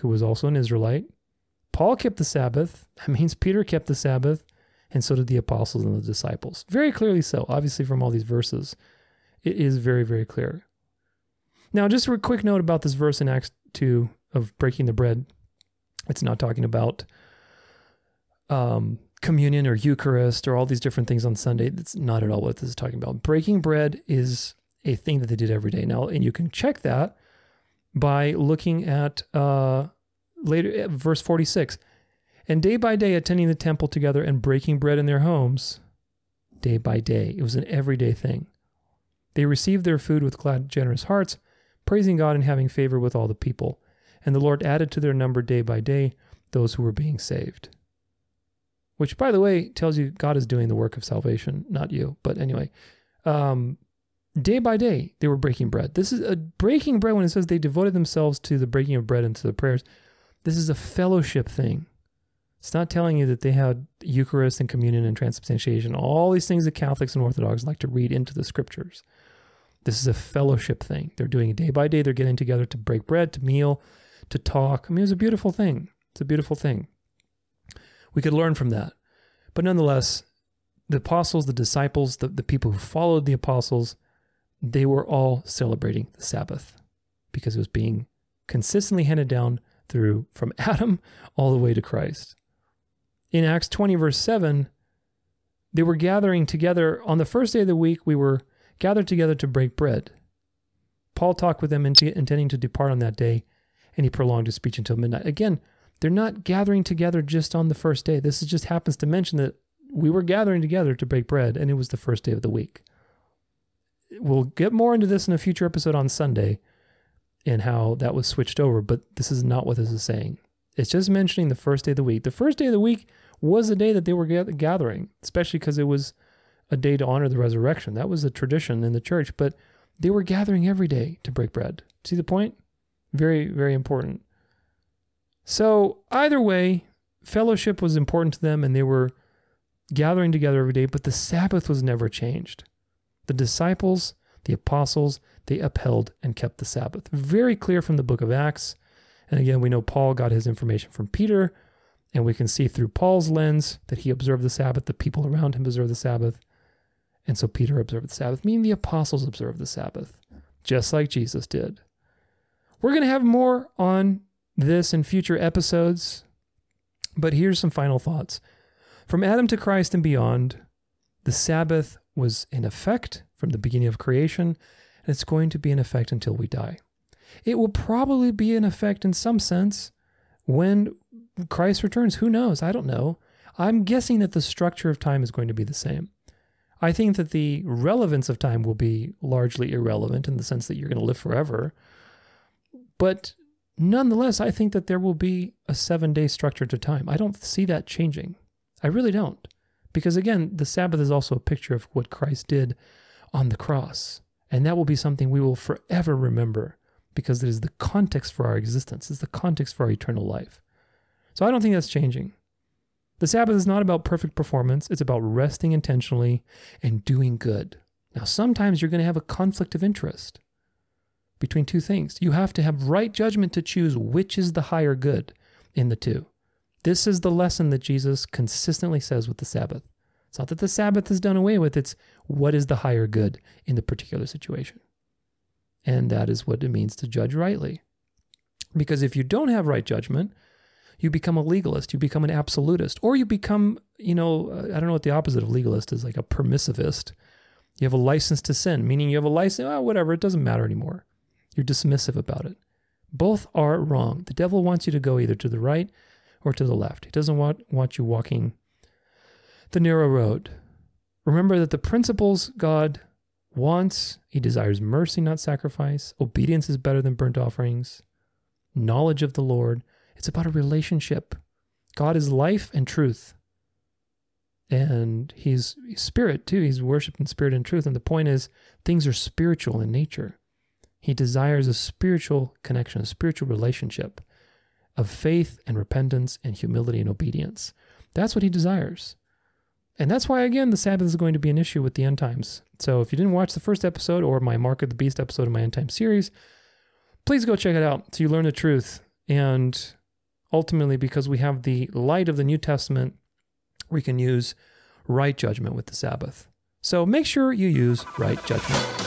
who was also an Israelite. Paul kept the Sabbath. That means Peter kept the Sabbath, and so did the apostles and the disciples. Very clearly so, obviously, from all these verses. It is very, very clear. Now, just a quick note about this verse in Acts 2 of breaking the bread. It's not talking about um, communion or Eucharist or all these different things on Sunday. That's not at all what this is talking about. Breaking bread is a thing that they did every day. Now, and you can check that by looking at uh, later uh, verse 46 and day by day attending the temple together and breaking bread in their homes day by day. It was an everyday thing. They received their food with glad generous hearts praising god and having favor with all the people. And the lord added to their number day by day those who were being saved. Which by the way tells you god is doing the work of salvation not you. But anyway um, day by day they were breaking bread. This is a breaking bread when it says they devoted themselves to the breaking of bread and to the prayers. This is a fellowship thing. It's not telling you that they had Eucharist and communion and transubstantiation, all these things that Catholics and Orthodox like to read into the scriptures. This is a fellowship thing. They're doing it day by day. They're getting together to break bread, to meal, to talk. I mean, it's a beautiful thing. It's a beautiful thing. We could learn from that. But nonetheless, the apostles, the disciples, the, the people who followed the apostles, they were all celebrating the Sabbath because it was being consistently handed down through from Adam all the way to Christ. In Acts 20, verse 7, they were gathering together on the first day of the week, we were gathered together to break bread. Paul talked with them intending to depart on that day, and he prolonged his speech until midnight. Again, they're not gathering together just on the first day. This just happens to mention that we were gathering together to break bread, and it was the first day of the week we'll get more into this in a future episode on Sunday and how that was switched over, but this is not what this is saying. It's just mentioning the first day of the week. The first day of the week was the day that they were gathering, especially because it was a day to honor the resurrection. That was a tradition in the church, but They were gathering every day to break bread. See the point? Very, very important. So, either way, fellowship was important to them and they were gathering together every day, but the Sabbath was never changed. The disciples, the apostles, they upheld and kept the Sabbath. Very clear from the book of Acts. And again, we know Paul got his information from Peter, and we can see through Paul's lens that he observed the Sabbath, the people around him observed the Sabbath. And so Peter observed the Sabbath, meaning the apostles observed the Sabbath, just like Jesus did. We're going to have more on this in future episodes, but here's some final thoughts. From Adam to Christ and beyond, the Sabbath was in effect from the beginning of creation, and it's going to be in effect until we die. It will probably be in effect in some sense when Christ returns. Who knows? I don't know. I'm guessing that the structure of time is going to be the same. I think that the relevance of time will be largely irrelevant in the sense that you're going to live forever. But nonetheless, I think that there will be a seven day structure to time. I don't see that changing. I really don't. Because again, the Sabbath is also a picture of what Christ did on the cross. And that will be something we will forever remember because it is the context for our existence, it's the context for our eternal life. So I don't think that's changing. The Sabbath is not about perfect performance, it's about resting intentionally and doing good. Now, sometimes you're going to have a conflict of interest between two things. You have to have right judgment to choose which is the higher good in the two. This is the lesson that Jesus consistently says with the Sabbath. It's not that the Sabbath is done away with, it's what is the higher good in the particular situation. And that is what it means to judge rightly. Because if you don't have right judgment, you become a legalist, you become an absolutist, or you become, you know, uh, I don't know what the opposite of legalist is, like a permissivist. You have a license to sin, meaning you have a license, oh, whatever, it doesn't matter anymore. You're dismissive about it. Both are wrong. The devil wants you to go either to the right or to the left. He doesn't want, want you walking the narrow road. Remember that the principles God wants, he desires mercy, not sacrifice. Obedience is better than burnt offerings. Knowledge of the Lord, it's about a relationship. God is life and truth. And he's, spirit too. He's worshiped in spirit and truth. And the point is, things are spiritual in nature. He desires a spiritual connection, a spiritual relationship of faith and repentance and humility and obedience. That's what he desires. And that's why, again, the Sabbath is going to be an issue with the end times. So if you didn't watch the first episode or my Mark of the Beast episode of my end time series, please go check it out so you learn the truth. And ultimately, because we have the light of the New Testament, we can use right judgment with the Sabbath. So make sure you use right judgment.